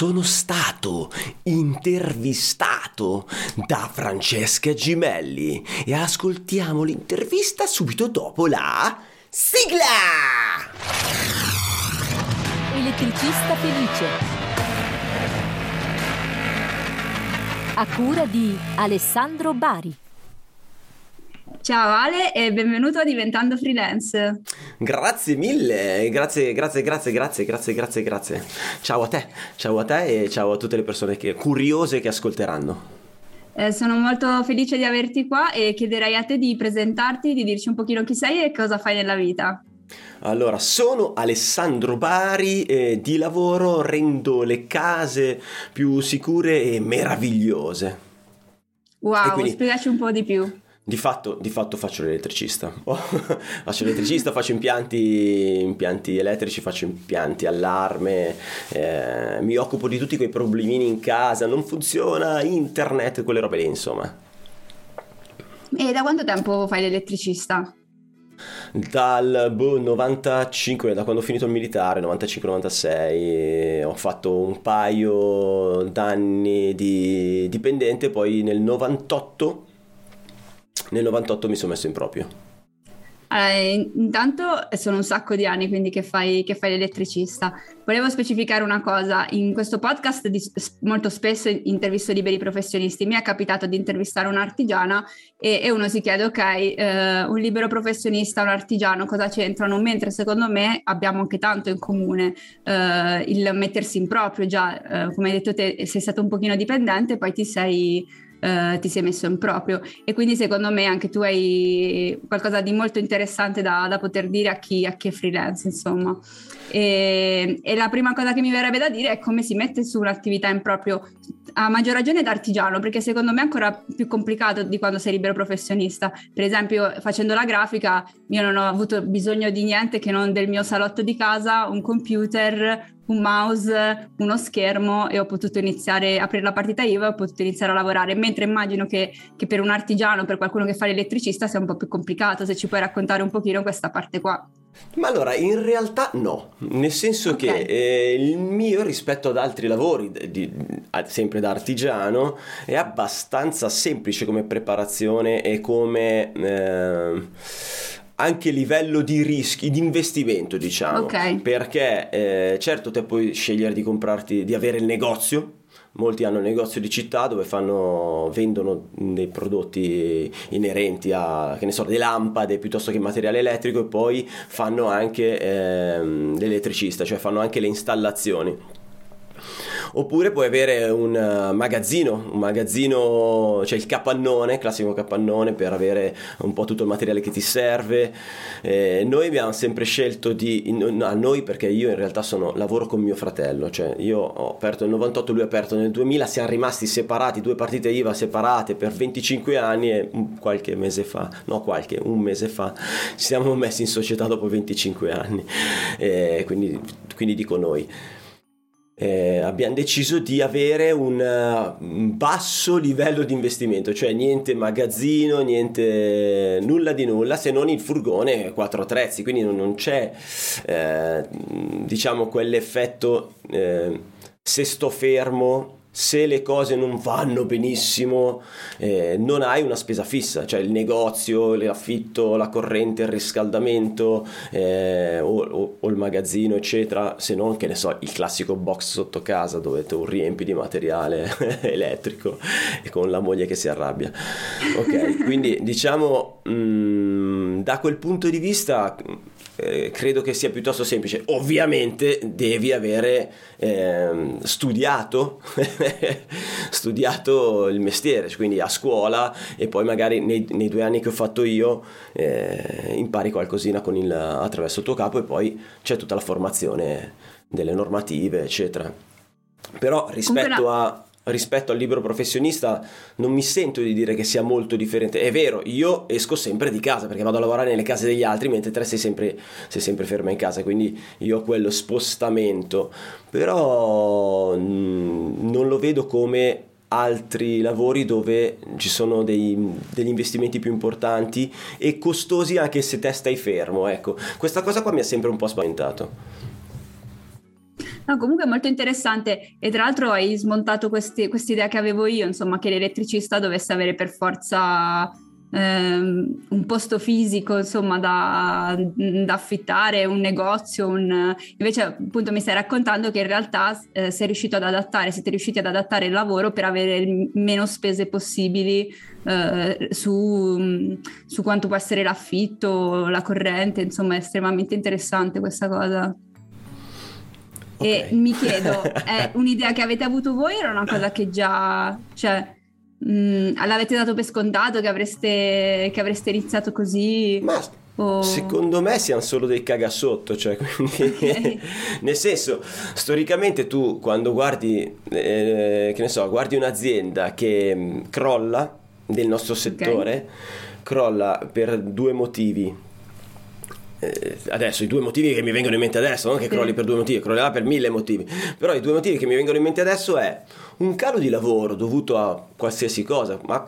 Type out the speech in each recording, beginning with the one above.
sono stato intervistato da Francesca Gimelli e ascoltiamo l'intervista subito dopo la sigla! Elettricista felice. A cura di Alessandro Bari. Ciao Ale e benvenuto a Diventando Freelance. Grazie mille, grazie, grazie, grazie, grazie, grazie, grazie, grazie. Ciao a te, ciao a te e ciao a tutte le persone che, curiose che ascolteranno. Eh, sono molto felice di averti qua e chiederei a te di presentarti, di dirci un pochino chi sei e cosa fai nella vita. Allora, sono Alessandro Bari e di lavoro rendo le case più sicure e meravigliose. Wow, e quindi... spiegaci un po' di più. Di fatto, di fatto, faccio l'elettricista. Faccio l'elettricista, faccio impianti, impianti, elettrici, faccio impianti allarme, eh, mi occupo di tutti quei problemini in casa, non funziona internet, quelle robe lì, insomma. E da quanto tempo fai l'elettricista? Dal boh, 95, da quando ho finito il militare, 95-96, ho fatto un paio d'anni di dipendente, poi nel 98 nel 98 mi sono messo in proprio. Allora, intanto sono un sacco di anni quindi che fai, che fai l'elettricista. Volevo specificare una cosa, in questo podcast di, molto spesso intervisto liberi professionisti, mi è capitato di intervistare un'artigiana e, e uno si chiede ok, eh, un libero professionista, un artigiano cosa c'entrano? Mentre secondo me abbiamo anche tanto in comune, eh, il mettersi in proprio già, eh, come hai detto te sei stato un pochino dipendente, poi ti sei eh, ti sei messo in proprio. E quindi secondo me anche tu hai qualcosa di molto interessante da, da poter dire a chi, a chi, è freelance insomma. E, e, la prima cosa che mi verrebbe da dire è come si mette su un'attività in proprio a maggior ragione da artigiano perché secondo me è ancora più complicato di quando sei libero professionista. Per esempio facendo la grafica io non ho avuto bisogno di niente che non del mio salotto di casa un computer un mouse, uno schermo e ho potuto iniziare, a aprire la partita IVA e ho potuto iniziare a lavorare, mentre immagino che, che, per un artigiano, per qualcuno che fa l'elettricista sia un po' più complicato, se ci puoi raccontare un pochino questa parte qua. Ma allora, in realtà no, nel senso okay. che eh, il mio rispetto ad altri lavori, di, di, sempre da artigiano, è abbastanza semplice come preparazione e come... Eh, anche livello di rischi, di investimento, diciamo. Okay. Perché eh, certo te puoi scegliere di comprarti, di avere il negozio. Molti hanno un negozio di città dove fanno, vendono dei prodotti inerenti a, che ne so, le lampade piuttosto che materiale elettrico e poi fanno anche eh, l'elettricista, cioè fanno anche le installazioni oppure puoi avere un uh, magazzino, un magazzino, cioè il capannone, classico capannone per avere un po' tutto il materiale che ti serve. Eh, noi abbiamo sempre scelto di, no, a noi perché io in realtà sono, lavoro con mio fratello, cioè io ho aperto nel 98, lui ha aperto nel 2000, siamo rimasti separati, due partite IVA separate per 25 anni e qualche mese fa, no qualche, un mese fa, ci siamo messi in società dopo 25 anni, eh, quindi, quindi dico noi eh, abbiamo deciso di avere un, uh, un, basso livello di investimento, cioè niente magazzino, niente nulla di nulla se non il furgone e quattro attrezzi, quindi non, non c'è eh, diciamo quell'effetto eh, se sto fermo se le cose non vanno benissimo eh, non hai una spesa fissa, cioè il negozio, l'affitto, la corrente, il riscaldamento eh, o, o, o, il magazzino eccetera, se non che ne so il classico box sotto casa dove tu riempi di materiale elettrico e con la moglie che si arrabbia. Ok, quindi diciamo mh, mm, da quel punto di vista eh, credo che sia piuttosto semplice. Ovviamente devi avere eh, studiato, studiato il mestiere, quindi a scuola e poi magari nei, nei due anni che ho fatto io eh, impari qualcosina il, attraverso il tuo capo e poi c'è tutta la formazione delle normative, eccetera. Però rispetto a rispetto al libero professionista non mi sento di dire che sia molto differente. È vero, io esco sempre di casa perché vado a lavorare nelle case degli altri, mentre te sei sempre, sei sempre ferma in casa, quindi io ho quello spostamento, però mm, non lo vedo come altri lavori dove ci sono dei, degli investimenti più importanti e costosi anche se te stai fermo. Ecco, questa cosa qua mi ha sempre un po' spaventato. No, comunque è molto interessante e tra l'altro hai smontato questa idea che avevo io, insomma, che l'elettricista dovesse avere per forza ehm, un posto fisico, insomma, da, da, affittare, un negozio, un... invece appunto mi stai raccontando che in realtà eh, sei riuscito ad adattare, siete riusciti ad adattare il lavoro per avere meno spese possibili eh, su, su quanto può essere l'affitto, la corrente, insomma, è estremamente interessante questa cosa. Okay. E mi chiedo, è un'idea che avete avuto voi o era una cosa che già, cioè, mh, l'avete dato per scontato che avreste, che avreste iniziato così? Ma o... secondo me siamo solo dei cagasotto, cioè, quindi, okay. nel senso, storicamente tu quando guardi, eh, che ne so, guardi un'azienda che mh, crolla del nostro settore, okay. crolla per due motivi adesso i due motivi che mi vengono in mente adesso, non che crolli per due motivi, crollerà per mille motivi, però i due motivi che mi vengono in mente adesso è un calo di lavoro dovuto a qualsiasi cosa, ma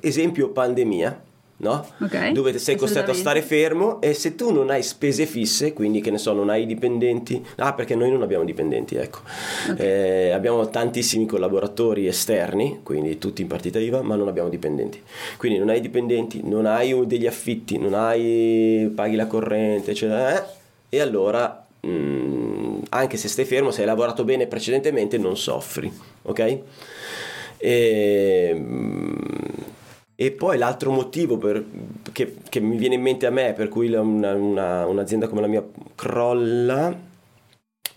esempio pandemia, no? Okay, dove sei costretto a stare fermo e se tu non hai spese fisse, quindi che ne so, non hai dipendenti, ah perché noi non abbiamo dipendenti, ecco, okay. eh, abbiamo tantissimi collaboratori esterni, quindi tutti in partita IVA, ma non abbiamo dipendenti, quindi non hai dipendenti, non hai degli affitti, non hai, paghi la corrente, eccetera, eh? e allora mh, mm, anche se stai fermo, se hai lavorato bene precedentemente, non soffri, ok? E, mh, e poi l'altro motivo per, che, che, mi viene in mente a me per cui una, una, un'azienda come la mia crolla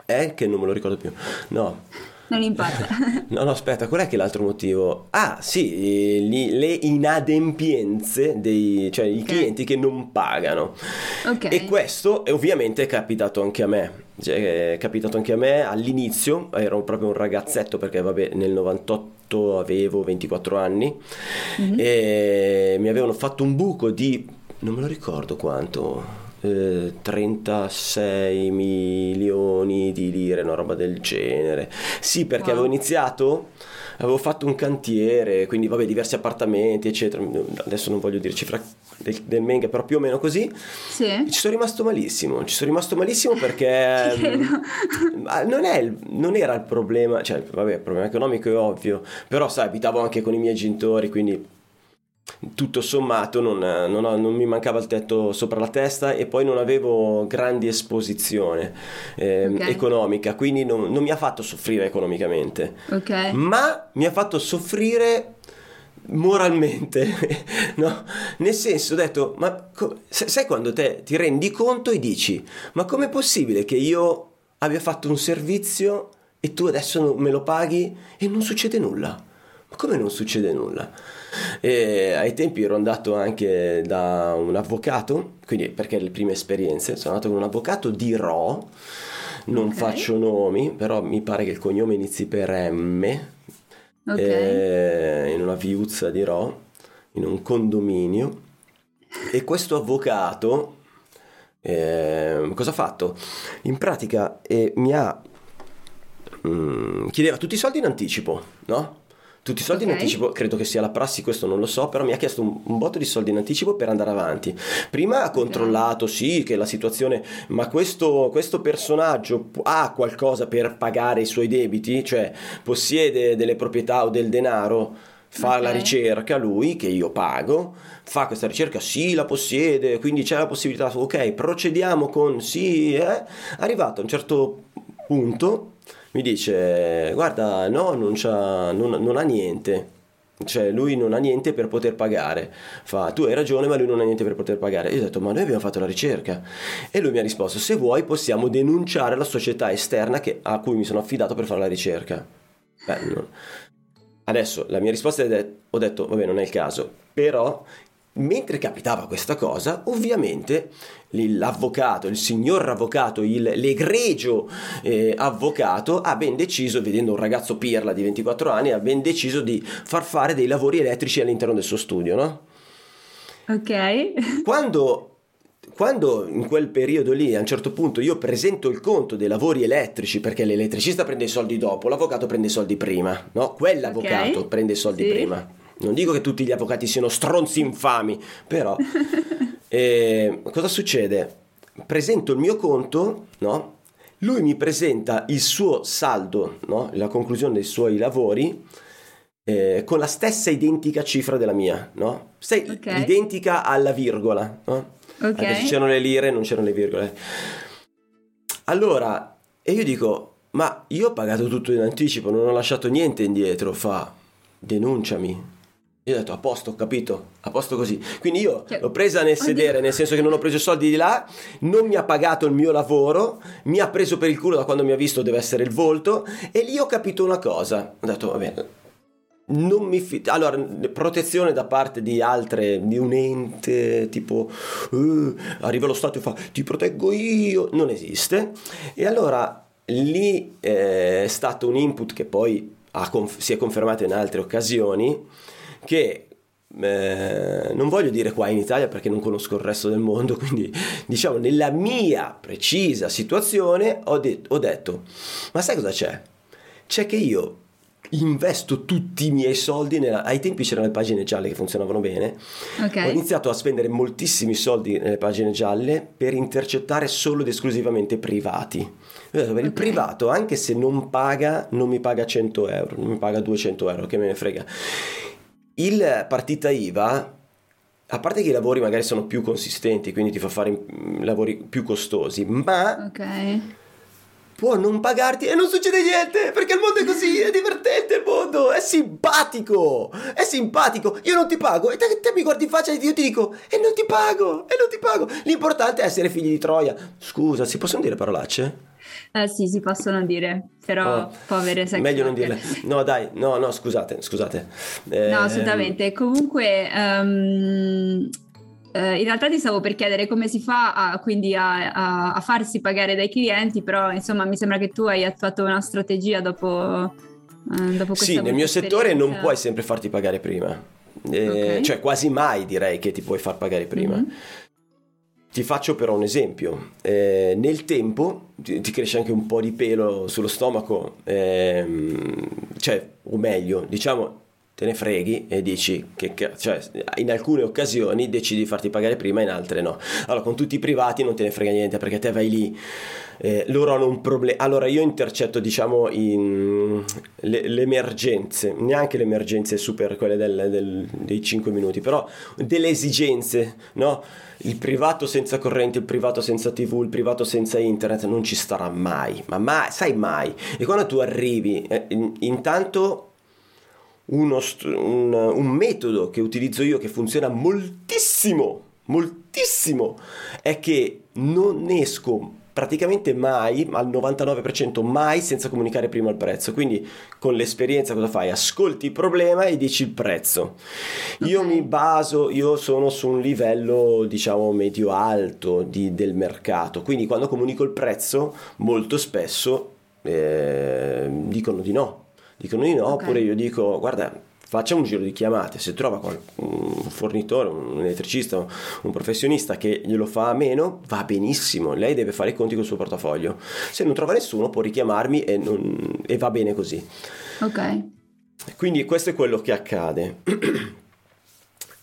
è che non me lo ricordo più. No. Non importa. no, no, aspetta, qual è che è l'altro motivo? Ah, sì, gli, le inadempienze dei cioè okay. i clienti che non pagano. Okay. E questo ovviamente è capitato anche a me. Cioè, è capitato anche a me all'inizio, ero proprio un ragazzetto perché vabbè nel 98 avevo 24 anni mm-hmm. e mi avevano fatto un buco di, non me lo ricordo quanto, eh, 36 milioni di lire, una roba del genere. Sì, perché wow. avevo iniziato avevo fatto un cantiere, quindi vabbè, diversi appartamenti, eccetera. Adesso non voglio dire cifra del, del Menga, però più o meno così. Sì. Ci sono rimasto malissimo. Ci sono rimasto malissimo perché non, è, non, era il problema, cioè, vabbè, il problema economico è ovvio, però sai, abitavo anche con i miei genitori, quindi tutto sommato non, non, ho, non, mi mancava il tetto sopra la testa e poi non avevo grandi esposizione eh, okay. economica, quindi non, non, mi ha fatto soffrire economicamente, okay. ma mi ha fatto soffrire moralmente, no? Nel senso, ho detto, ma co- sai quando te ti rendi conto e dici, ma com'è possibile che io abbia fatto un servizio e tu adesso me lo paghi e non succede nulla? Ma come non succede nulla? E ai tempi ero andato anche da un avvocato, quindi perché le prime esperienze, sono andato con un avvocato di Ro, non okay. faccio nomi, però mi pare che il cognome inizi per M, okay. eh, in una viuzza di Ro, in un condominio. E questo avvocato eh, cosa ha fatto? In pratica eh, mi ha mm, chiedeva tutti i soldi in anticipo, no? Tutti i soldi okay. in anticipo, credo che sia la prassi, questo non lo so, però mi ha chiesto un, un botto di soldi in anticipo per andare avanti. Prima ha controllato, sì, che la situazione, ma questo, questo, personaggio ha qualcosa per pagare i suoi debiti, cioè possiede delle proprietà o del denaro, fa okay. la ricerca lui, che io pago, fa questa ricerca, sì, la possiede, quindi c'è la possibilità, ok, procediamo con sì, eh? arrivato a un certo punto mi dice guarda no non, non, non ha niente. Cioè lui non ha niente per poter pagare. Fa tu hai ragione ma lui non ha niente per poter pagare. Io ho detto ma noi abbiamo fatto la ricerca. E lui mi ha risposto se vuoi possiamo denunciare la società esterna che, a cui mi sono affidato per fare la ricerca. Beh, non... adesso la mia risposta è ho detto vabbè non è il caso. Però Mentre capitava questa cosa, ovviamente l'avvocato, il signor avvocato, il, l'egregio eh, avvocato ha ben deciso, vedendo un ragazzo pirla di 24 anni, ha ben deciso di far fare dei lavori elettrici all'interno del suo studio, no? Ok. Quando quando in quel periodo lì a un certo punto io presento il conto dei lavori elettrici perché l'elettricista prende i soldi dopo, l'avvocato prende i soldi prima, no? Quell'avvocato okay. prende i soldi sì. prima. Non dico che tutti gli avvocati siano stronzi infami, però eh, cosa succede? Presento il mio conto, no? lui mi presenta il suo saldo, no? la conclusione dei suoi lavori, eh, con la stessa identica cifra della mia, no? Sei okay. identica alla virgola, no? Ok. Anche se c'erano le lire, non c'erano le virgole. Allora, e io dico, ma io ho pagato tutto in anticipo, non ho lasciato niente indietro, fa, denunciami. Io ho detto a posto, ho capito, a posto così. Quindi io cioè, l'ho presa nel sedere, nel senso che non ho preso soldi di là, non mi ha pagato il mio lavoro, mi ha preso per il culo da quando mi ha visto deve essere il volto e lì ho capito una cosa. Ho detto, va bene, non mi fido. Allora, protezione da parte di altre, di un ente tipo uh, arriva lo Stato e fa ti proteggo io, non esiste. E allora lì eh, è stato un input che poi conf- si è confermato in altre occasioni che eh, non voglio dire qua in Italia perché non conosco il resto del mondo, quindi diciamo nella mia precisa situazione ho, de- ho detto, ma sai cosa c'è? C'è che io investo tutti i miei soldi nella... ai tempi c'erano le pagine gialle che funzionavano bene okay. ho iniziato a spendere moltissimi soldi nelle pagine gialle per intercettare solo ed esclusivamente privati il okay. privato anche se non paga non mi paga 100 euro non mi paga 200 euro che me ne frega il partita IVA, a parte che i lavori magari sono più consistenti, quindi ti fa fare mm, lavori più costosi, ma okay. può non pagarti e non succede niente, perché il mondo è così, è divertente il mondo, è simpatico, è simpatico. Io non ti pago e te, te mi guardi in faccia e io ti dico e non ti pago, e non ti pago. L'importante è essere figli di Troia. Scusa, si possono dire parolacce? Eh sì, si possono dire, però oh, può avere sex Meglio non dirle. No, dai, no, no, scusate, scusate. Eh, no, assolutamente. Comunque, um, eh, in realtà ti stavo per chiedere come si fa a, quindi a, a, a, farsi pagare dai clienti, però insomma mi sembra che tu hai attuato una strategia dopo, eh, dopo Sì, nel mio settore non puoi sempre farti pagare prima. Eh, okay. Cioè quasi mai direi che ti puoi far pagare prima. Mm-hmm. Ti faccio però un esempio, eh, nel tempo ti, ti, cresce anche un po' di pelo sullo stomaco, ehm, cioè, o meglio, diciamo, te ne freghi e dici che, cioè, in alcune occasioni decidi di farti pagare prima, in altre no. Allora, con tutti i privati non te ne frega niente perché te vai lì, eh, loro hanno un problema. Allora, io intercetto, diciamo, in, le, le, emergenze, neanche le emergenze super, quelle del, del, dei 5 minuti, però delle esigenze, no? Il privato senza corrente, il privato senza tv, il privato senza internet non ci starà mai, ma mai, sai mai. E quando tu arrivi, eh, in, intanto uno, un, un metodo che utilizzo io che funziona moltissimo, moltissimo, è che non esco praticamente mai, al 99% mai senza comunicare prima il prezzo. Quindi con l'esperienza cosa fai? Ascolti il problema e dici il prezzo. Io mi baso, io sono su un livello diciamo medio alto di, del mercato, quindi quando comunico il prezzo molto spesso eh, dicono di no dicono di no, okay. oppure io dico guarda facciamo un giro di chiamate, se trova un fornitore, un elettricista, un professionista che glielo fa a meno, va benissimo, lei deve fare i conti col suo portafoglio. Se non trova nessuno può richiamarmi e, non, e va bene così. Ok. Quindi questo è quello che accade.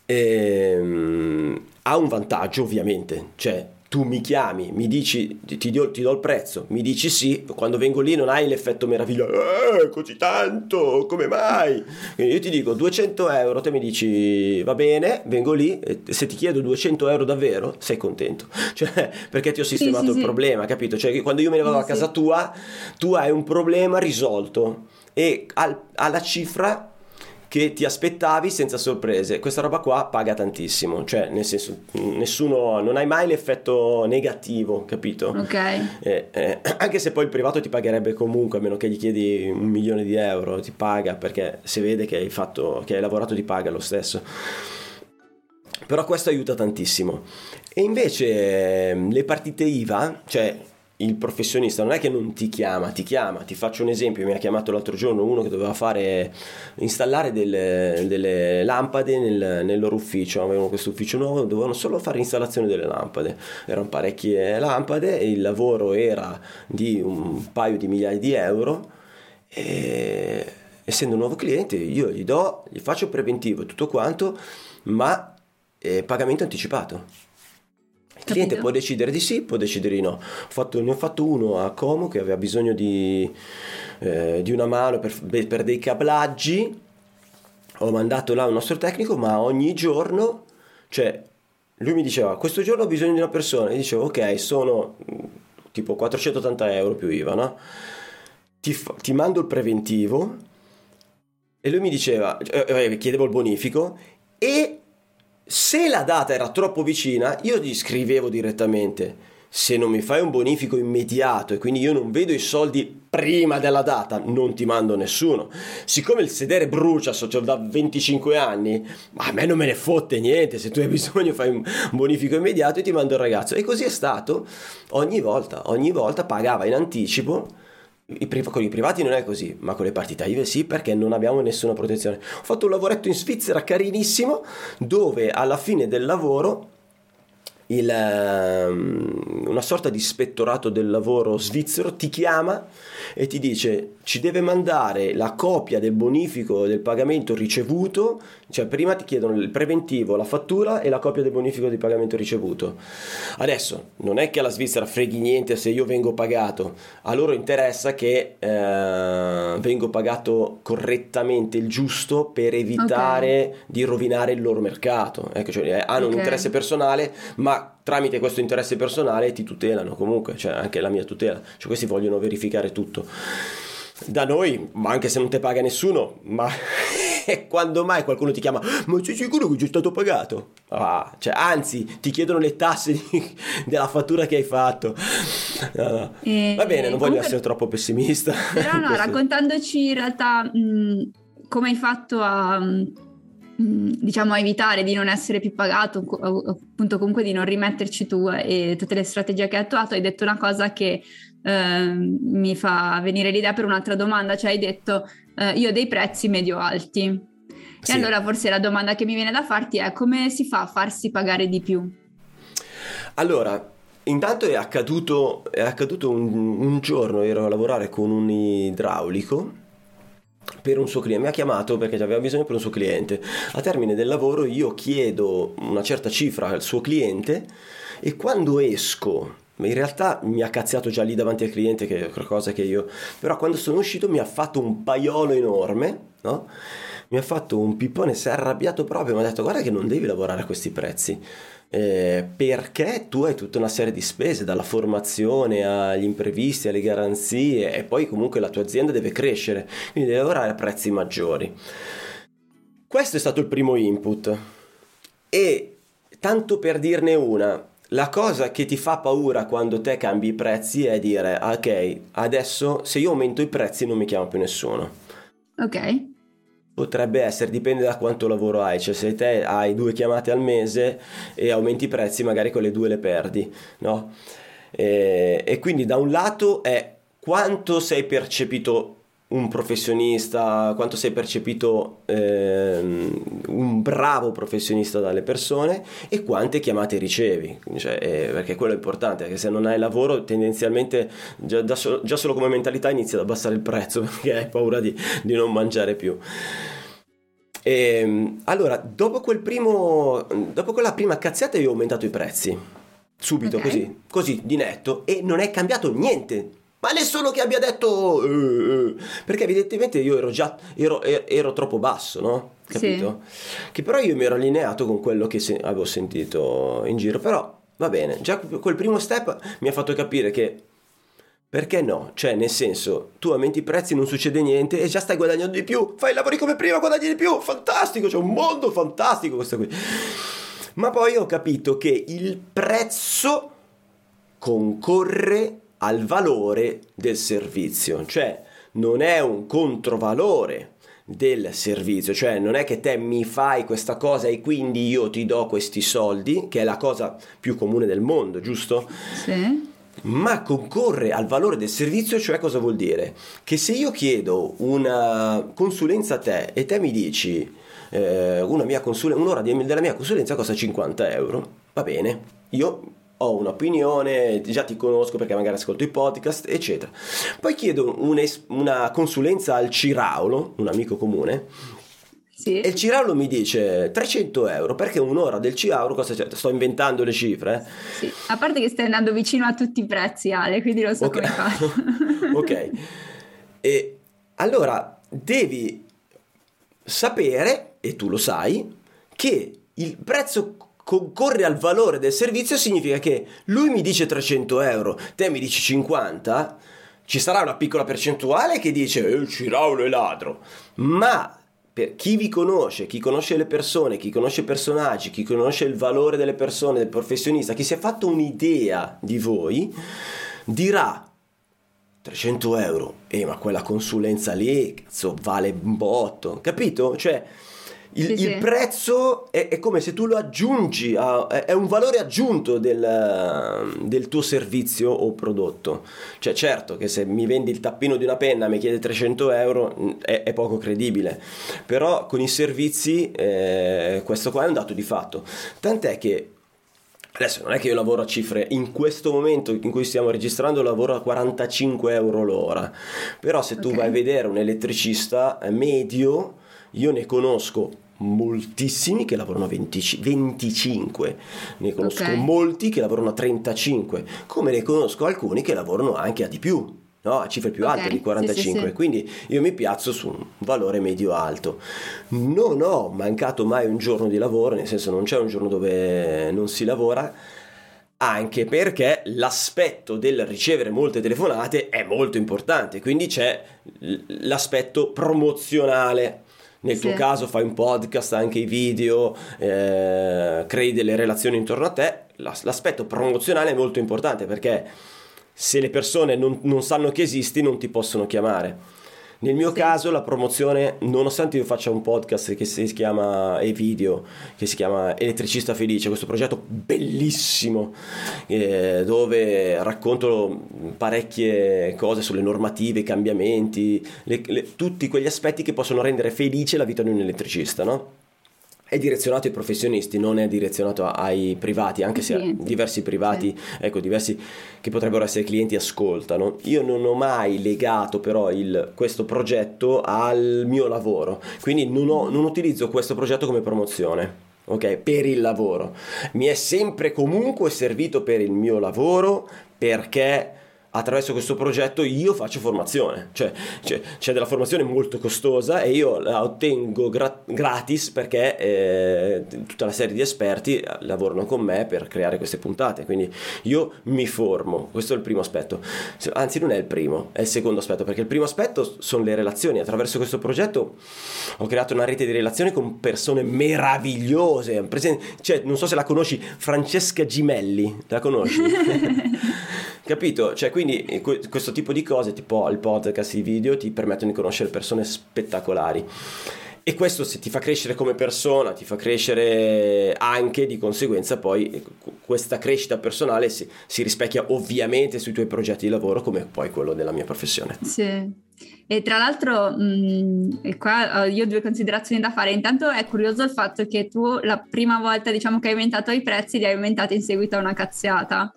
e, um, ha un vantaggio ovviamente, cioè tu mi chiami, mi dici, ti, do, ti, do, il prezzo, mi dici sì, quando vengo lì non hai l'effetto meraviglia, eh, così tanto, come mai? Quindi io ti dico 200 euro, te mi dici va bene, vengo lì, se ti chiedo 200 euro davvero, sei contento, cioè perché ti ho sistemato sì, sì, il sì. problema, capito? Cioè quando io me ne vado a casa tua, tu hai un problema risolto e al, alla cifra che ti aspettavi senza sorprese. Questa roba qua paga tantissimo, cioè nel senso nessuno, non hai mai l'effetto negativo, capito? Ok. Eh, eh, anche se poi il privato ti pagherebbe comunque, a meno che gli chiedi un milione di euro, ti paga perché se vede che hai, fatto, che hai lavorato ti paga lo stesso. Però questo aiuta tantissimo. E invece ehm, le partite IVA, cioè il professionista non è che non ti chiama, ti chiama. Ti faccio un esempio: mi ha chiamato l'altro giorno uno che doveva fare installare delle, delle lampade nel, nel, loro ufficio. Avevano questo ufficio nuovo, dovevano solo fare l'installazione delle lampade. Erano parecchie lampade e il lavoro era di un paio di migliaia di euro. E essendo un nuovo cliente, io gli do, gli faccio preventivo e tutto quanto, ma eh, pagamento anticipato Il cliente può decidere di sì, può decidere di no. Fatto, ne ho fatto uno a Como che aveva bisogno di, eh, di una mano per, per, dei cablaggi. Ho mandato là un nostro tecnico, ma ogni giorno, cioè, lui mi diceva: Questo giorno ho bisogno di una persona. E dicevo: Ok, sono mm, tipo 480 euro più IVA, no? Ti, ti mando il preventivo. E lui mi diceva: eh, eh Chiedevo il bonifico. E se la data era troppo vicina, io gli scrivevo direttamente. Se non mi fai un bonifico immediato e quindi io non vedo i soldi prima della data, non ti mando nessuno. Siccome il sedere brucia so, da 25 anni, a me non me ne fotte niente. Se tu hai bisogno, fai un bonifico immediato e ti mando il ragazzo. E così è stato ogni volta. Ogni volta pagava in anticipo con i privati non è così, ma con le partite IVA sì perché non abbiamo nessuna protezione. Ho fatto un lavoretto in Svizzera carinissimo dove alla fine del lavoro il, um, una sorta di ispettorato del lavoro svizzero ti chiama e ti dice ci deve mandare la copia del bonifico del pagamento ricevuto, cioè prima ti chiedono il preventivo, la fattura e la copia del bonifico di pagamento ricevuto. Adesso non è che alla Svizzera freghi niente se io vengo pagato, a loro interessa che eh, vengo pagato correttamente il giusto per evitare okay. di rovinare il loro mercato. Ecco, cioè, hanno okay. un interesse personale, ma tramite questo interesse personale ti tutelano comunque, cioè anche la mia tutela, cioè questi vogliono verificare tutto. Da noi, ma anche se non ti paga nessuno, ma quando mai qualcuno ti chiama, ma sei sicuro che ci è stato pagato? Ah, cioè, anzi, ti chiedono le tasse di, della fattura che hai fatto. No, no. E, Va bene, non voglio essere troppo pessimista. Però no, raccontandoci in realtà mh, come hai fatto a Mm, diciamo a evitare di non essere più pagato appunto comunque di non rimetterci tu e tutte le strategie che hai attuato hai detto una cosa che eh, mi fa venire l'idea per un'altra domanda. Cioè hai detto eh, io ho dei prezzi medio alti sì. e allora forse la domanda che mi viene da farti è come si fa a farsi pagare di più? Allora Intanto è accaduto, è accaduto un, un giorno, ero a lavorare con un idraulico per un suo cliente, mi ha chiamato perché aveva bisogno per un suo cliente. A termine del lavoro io chiedo una certa cifra al suo cliente e quando esco, ma in realtà mi ha cazziato già lì davanti al cliente che è qualcosa che io... però quando sono uscito mi ha fatto un paiolo enorme, no? Mi ha fatto un pippone, si è arrabbiato proprio, mi ha detto guarda che non devi lavorare a questi prezzi eh, perché tu hai tutta una serie di spese, dalla formazione agli imprevisti, alle garanzie e poi comunque la tua azienda deve crescere, quindi devi lavorare a prezzi maggiori. Questo è stato il primo input e tanto per dirne una, la cosa che ti fa paura quando te cambi i prezzi è dire ok, adesso se io aumento i prezzi non mi chiama più nessuno. Ok. Potrebbe essere, dipende da quanto lavoro hai, cioè se te hai due chiamate al mese e aumenti i prezzi, magari quelle due le perdi, no? E, e quindi da un lato è quanto sei percepito un professionista, quanto sei percepito eh, un bravo professionista dalle persone e quante chiamate ricevi, cioè, eh, perché quello è importante, perché se non hai lavoro tendenzialmente già, so, già, solo come mentalità inizi ad abbassare il prezzo perché hai paura di, di non mangiare più. E, ehm, allora, dopo, quel primo, dopo quella prima cazziata io ho aumentato i prezzi, subito okay. così, così di netto e non è cambiato niente ma nessuno che abbia detto eh, eh. perché evidentemente io ero già ero, ero troppo basso no? capito? Sì. che però io mi ero allineato con quello che se- avevo sentito in giro però va bene già quel primo step mi ha fatto capire che perché no? Cioè, nel senso, tu aumenti i prezzi, non succede niente e già stai guadagnando di più. Fai i lavori come prima, guadagni di più. Fantastico, c'è un mondo fantastico questo qui. Ma poi ho capito che il prezzo concorre al valore del servizio, cioè non è un controvalore del servizio, cioè non è che te mi fai questa cosa e quindi io ti do questi soldi, che è la cosa più comune del mondo, giusto? Sì. Ma concorre al valore del servizio, cioè cosa vuol dire? Che se io chiedo una consulenza a te e te mi dici eh, una mia consulenza, un'ora della mia consulenza costa 50 euro, va bene, io ho un'opinione, già ti conosco perché magari ascolto i podcast, eccetera. Poi chiedo una consulenza al Ciraulo, un amico comune, Sì. E il Ciraulo mi dice 300 euro perché un'ora del Ciraulo costa. Cioè, sto inventando le cifre. eh. Sì. A parte che stai andando vicino a tutti i prezzi, Ale, quindi lo so Ok. come fai. ok. E allora devi sapere, e tu lo sai, che il prezzo concorre al valore del servizio significa che lui mi dice 300 euro, te mi dici 50, ci sarà una piccola percentuale che dice eh, Ciraulo è ladro, ma per chi vi conosce, chi conosce le persone, chi conosce i personaggi, chi conosce il valore delle persone, del professionista, chi si è fatto un'idea di voi, dirà 300 euro, eh ma quella consulenza lì, cazzo, vale un botto, capito? Cioè, il, Sì, il sì. prezzo è, è come se tu lo aggiungi, a- è, un valore aggiunto del, del tuo servizio o prodotto. Cioè, certo che se mi vendi il tappino di una penna e mi chiede 300 euro mh, è, è poco credibile, però con i servizi eh, questo qua è un dato di fatto. Tant'è che Adesso non è che io lavoro a cifre, in questo momento in cui stiamo registrando lavoro a 45 euro l'ora, però se tu Ok. vai a vedere un elettricista eh, medio, io ne conosco moltissimi che lavorano a 20 25, ne conosco Ok. molti che lavorano a 35, come ne conosco alcuni che lavorano anche a di più. No, a cifre più Ok, alte di sì, 45, sì, sì. quindi io mi piazzo su un valore medio alto. Non ho mancato mai un giorno di lavoro, nel senso non c'è un giorno dove non si lavora, anche perché l'aspetto del ricevere molte telefonate è molto importante, quindi c'è l'aspetto promozionale. Nel tuo Sì. caso fai un podcast, anche i video, eh, crei delle relazioni intorno a te, L'as- l'aspetto promozionale è molto importante perché se le persone non, non sanno che esisti non ti possono chiamare. Nel mio Sì. caso la promozione, nonostante io faccia un podcast che si chiama e video, che si chiama Elettricista Felice, questo progetto bellissimo eh, dove racconto parecchie cose sulle normative, i cambiamenti, le- le- tutti quegli aspetti che possono rendere felice la vita di un elettricista, no? È direzionato ai professionisti, non è direzionato ai privati, anche se diversi privati, ecco, diversi che potrebbero essere clienti ascoltano. Io non ho mai legato però il- questo progetto al mio lavoro, quindi non, ho- non utilizzo questo progetto come promozione. Ok, per il lavoro. Mi è sempre comunque servito per il mio lavoro perché attraverso questo progetto io faccio formazione, cioè c'è, c'è della formazione molto costosa e io la ottengo gra- gratis perché eh, tutta la serie di esperti lavorano con me per creare queste puntate, quindi io mi formo, questo è il primo aspetto, anzi non è il primo, è il secondo aspetto, perché il primo aspetto sono le relazioni, attraverso questo progetto ho creato una rete di relazioni con persone meravigliose, cioè non so se la conosci, Francesca Gimelli, la conosci? Capito? Cioè, quindi eh, que- questo tipo di cose, tipo il podcast, i video, ti permettono di conoscere persone spettacolari. E questo se ti fa crescere come persona, ti fa crescere anche di conseguenza poi eh, questa crescita personale si, si rispecchia ovviamente sui tuoi progetti di lavoro come poi quello della mia professione. Sì. E tra l'altro, mh, e qua io ho due considerazioni da fare. Intanto è curioso il fatto che tu la prima volta, diciamo, che hai aumentato i prezzi, li hai aumentati in seguito a una cazziata.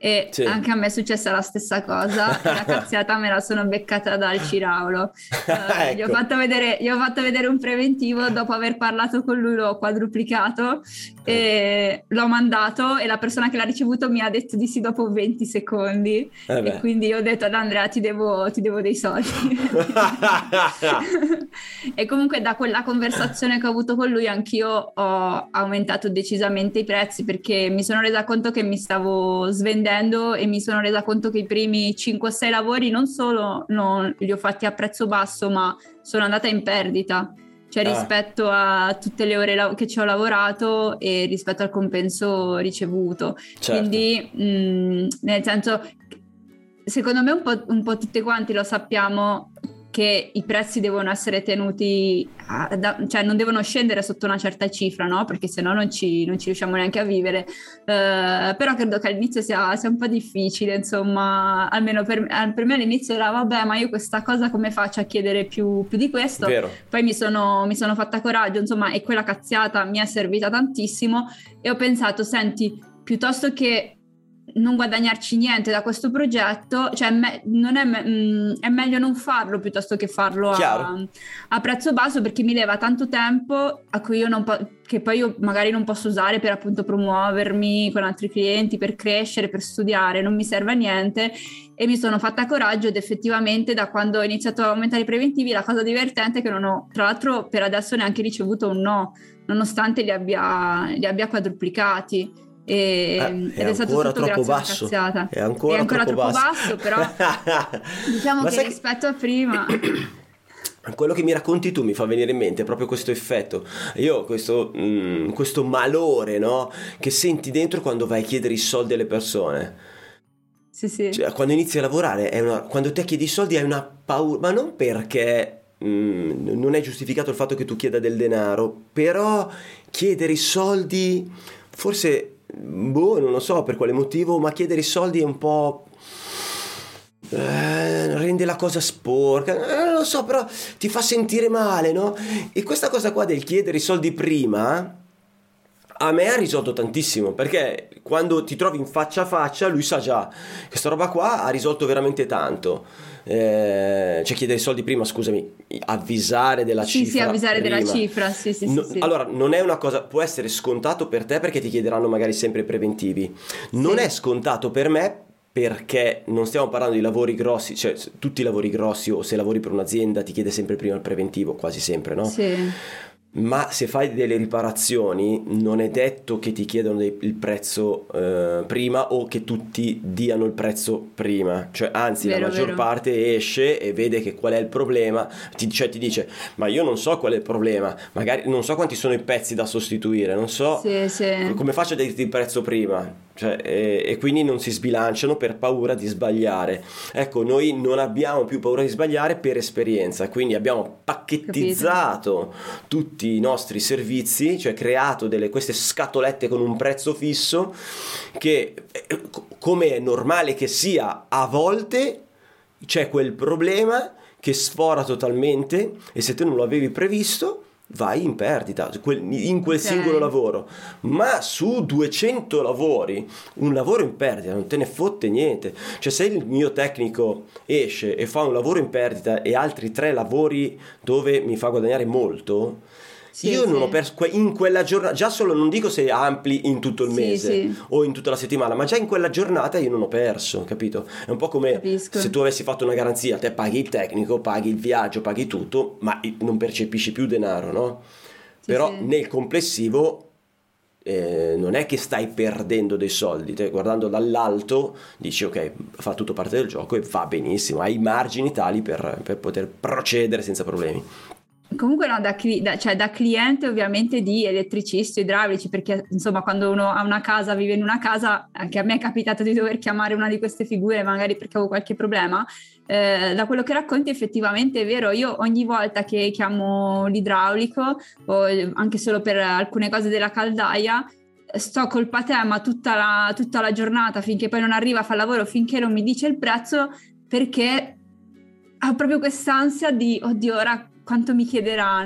E Sì. anche a me è successa la stessa cosa. La cazziata me la sono beccata dal Ciraulo. Eh, gli, ho Ecco. fatto vedere, gli ho fatto vedere un preventivo, dopo aver parlato con lui l'ho quadruplicato e l'ho mandato e la persona che l'ha ricevuto mi ha detto di sì dopo 20 secondi. Eh. E quindi ho detto ad Andrea ti devo, ti devo dei soldi. e comunque da quella conversazione che ho avuto con lui anch'io ho aumentato decisamente i prezzi perché mi sono resa conto che mi stavo svendendo e mi sono resa conto che i primi 5-6 lavori non solo non li ho fatti a prezzo basso ma sono andata in perdita. Cioè Ah. rispetto a tutte le ore che ci ho lavorato e rispetto al compenso ricevuto. Certo. Quindi, mh, nel senso, secondo me un po', un po' tutti quanti lo sappiamo che i prezzi devono essere tenuti, a- da- cioè non devono scendere sotto una certa cifra, no? Perché sennò non ci, non ci riusciamo neanche a vivere. Eh, però credo che all'inizio sia, sia un po' difficile, insomma, almeno per, eh, per me all'inizio era vabbè, ma io questa cosa come faccio a chiedere più, più di questo? Vero. Poi mi sono, mi sono fatta coraggio, insomma, e quella cazziata mi è servita tantissimo e ho pensato, senti, piuttosto che non guadagnarci niente da questo progetto, cioè me- è, me- mm, è, meglio non farlo piuttosto che farlo a, a, prezzo basso perché mi leva tanto tempo a cui io non po- che poi io magari non posso usare per appunto promuovermi con altri clienti, per crescere, per studiare, non mi serve a niente. E mi sono fatta coraggio ed effettivamente da quando ho iniziato a aumentare i preventivi la cosa divertente è che non ho tra l'altro per adesso neanche ricevuto un no nonostante li abbia, li abbia quadruplicati e, eh, ed è, è stato troppo basso è ancora, è ancora troppo, troppo basso. basso però diciamo Ma che rispetto a prima quello che mi racconti tu mi fa venire in mente proprio questo effetto. Io questo, mm, questo malore no? che senti dentro quando vai a chiedere i soldi alle persone. Sì, sì. Cioè, quando inizi a lavorare, una, quando te chiedi i soldi hai una paura, ma non perché mm, non è giustificato il fatto che tu chieda del denaro, però chiedere i soldi, forse, boh, non lo so per quale motivo, ma chiedere i soldi è un po'... Eh, rende la cosa sporca, eh, non lo so, però ti fa sentire male, no? E questa cosa qua del chiedere i soldi prima a me ha risolto tantissimo perché quando ti trovi in faccia a faccia lui sa già questa roba qua ha risolto veramente tanto. Eh, cioè chiedere soldi prima scusami avvisare della sì, cifra sì avvisare prima. della cifra sì, sì, no, sì, allora non è una cosa può essere scontato per te perché ti chiederanno magari sempre preventivi. Non è scontato per me perché non stiamo parlando di lavori grossi, cioè tutti i lavori grossi o se lavori per un'azienda ti chiede sempre prima il preventivo, quasi sempre, no? Sì ma se fai delle riparazioni non è detto che ti chiedano il prezzo eh, prima o che tutti diano il prezzo prima cioè anzi vero, la maggior vero. parte esce e vede che qual è il problema ti, cioè ti dice ma io non so qual è il problema magari non so quanti sono i pezzi da sostituire non so sì, sì. come faccio a dirti il prezzo prima cioè, e, e, quindi non si sbilanciano per paura di sbagliare. Ecco, noi non abbiamo più paura di sbagliare per esperienza, quindi abbiamo pacchettizzato Capito. tutti i nostri servizi, cioè creato delle, queste scatolette con un prezzo fisso che, eh, come è normale che sia, a volte c'è quel problema che sfora totalmente e se te non lo avevi previsto vai in perdita in quel okay. singolo lavoro ma su 200 lavori un lavoro in perdita non te ne fotte niente cioè se il mio tecnico esce e fa un lavoro in perdita e altri tre lavori dove mi fa guadagnare molto sì, io sì. non ho perso in quella giornata, già solo non dico se ampli in tutto il mese sì, o in tutta la settimana, ma già in quella giornata io non ho perso, capito? È un po' come Capisco. se tu avessi fatto una garanzia, te paghi il tecnico, paghi il viaggio, paghi tutto, ma non percepisci più denaro, no? Però nel complessivo eh, non è che stai perdendo dei soldi, te guardando dall'alto dici ok, fa tutto parte del gioco e va benissimo, hai i margini tali per, per poter procedere senza problemi. Comunque no, da, da, cioè, da, cliente ovviamente di elettricisti, idraulici, perché insomma quando uno ha una casa, vive in una casa, anche a me è capitato di dover chiamare una di queste figure, magari perché avevo qualche problema, eh, da quello che racconti effettivamente è vero, io ogni volta che chiamo l'idraulico o anche solo per alcune cose della caldaia, sto col patema tutta la, tutta la giornata finché poi non arriva a fare lavoro, finché non mi dice il prezzo, perché ho proprio quest'ansia di, oddio, ora quanto mi chiederà,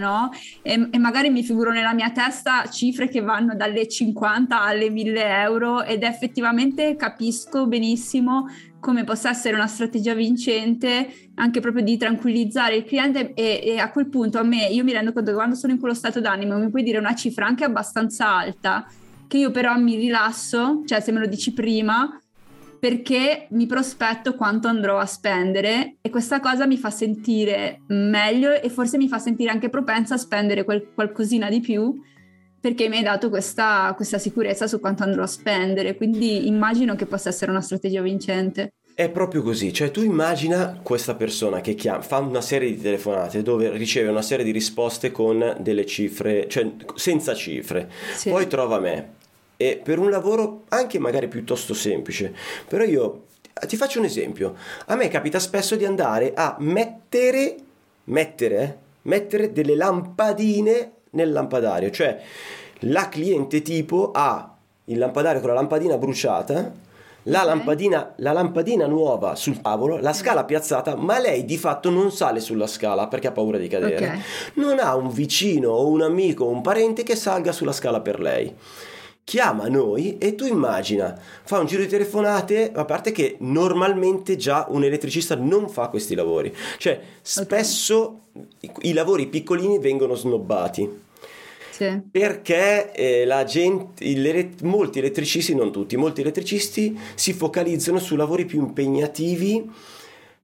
E, e, magari mi figuro nella mia testa cifre che vanno dalle 50 alle 1000 euro ed effettivamente capisco benissimo come possa essere una strategia vincente anche proprio di tranquillizzare il cliente e, e, a quel punto a me io mi rendo conto che quando sono in quello stato d'animo mi puoi dire una cifra anche abbastanza alta che io però mi rilasso, cioè se me lo dici prima perché mi prospetto quanto andrò a spendere e questa cosa mi fa sentire meglio e forse mi fa sentire anche propensa a spendere quel, qualcosina di più perché mi hai dato questa, questa sicurezza su quanto andrò a spendere, quindi immagino che possa essere una strategia vincente. È proprio così, cioè tu immagina questa persona che chiama, fa una serie di telefonate dove riceve una serie di risposte con delle cifre, cioè senza cifre, sì. poi trova me, e per un lavoro anche magari piuttosto semplice. Però io ti faccio un esempio. A me capita spesso di andare a mettere, mettere, mettere delle lampadine nel lampadario, cioè la cliente tipo ha il lampadario con la lampadina bruciata, la, okay. lampadina, la lampadina nuova sul tavolo, la scala piazzata, ma lei di fatto non sale sulla scala perché ha paura di cadere. Okay. Non ha un vicino o un amico o un parente che salga sulla scala per lei. Chiama noi e tu immagina, fa un giro di telefonate, a parte che normalmente già un elettricista non fa questi lavori, cioè spesso okay. i, i lavori piccolini vengono snobbati. Sì. Perché eh, la gente, il, molti elettricisti, non tutti, molti elettricisti si focalizzano su lavori più impegnativi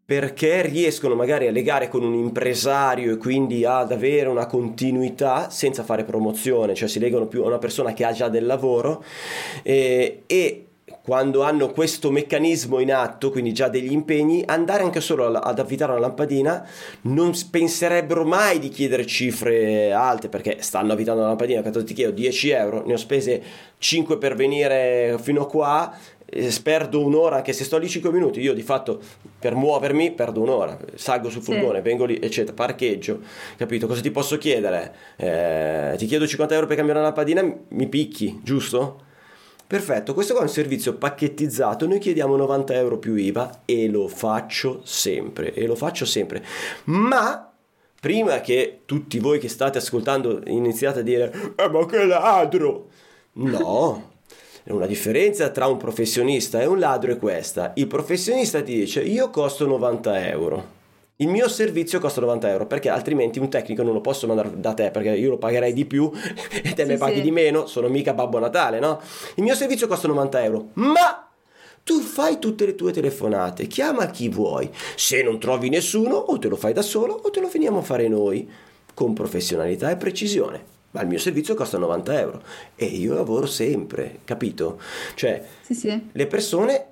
perché riescono magari a legare con un impresario e quindi ad avere una continuità senza fare promozione, cioè si legano più a una persona che ha già del lavoro eh, e quando hanno questo meccanismo in atto, quindi già degli impegni, andare anche solo ad affittare una lampadina, non penserebbero mai di chiedere cifre alte perché stanno affittando una lampadina, che ti chiedo 10 euro, ne ho spese 5 per venire fino a qua, perdo un'ora anche se sto lì 5 minuti io di fatto per muovermi perdo un'ora salgo sul furgone sì. vengo lì eccetera parcheggio capito cosa ti posso chiedere eh, ti chiedo 50 euro per cambiare una lampadina mi picchi giusto? perfetto questo qua è un servizio pacchettizzato noi chiediamo 90 euro più IVA e lo faccio sempre e lo faccio sempre ma prima che tutti voi che state ascoltando iniziate a dire eh ma che ladro no una differenza tra un professionista e un ladro è questa. Il professionista ti dice io costo 90 euro. Il mio servizio costa 90 euro perché altrimenti un tecnico non lo posso mandare da te perché io lo pagherei di più e te sì, me paghi sì. di meno, sono mica Babbo Natale, no? Il mio servizio costa 90 euro, ma tu fai tutte le tue telefonate, chiama chi vuoi. Se non trovi nessuno, o te lo fai da solo o te lo finiamo a fare noi, con professionalità e precisione ma il mio servizio costa 90 euro e io lavoro sempre, capito? Cioè, sì, sì. le persone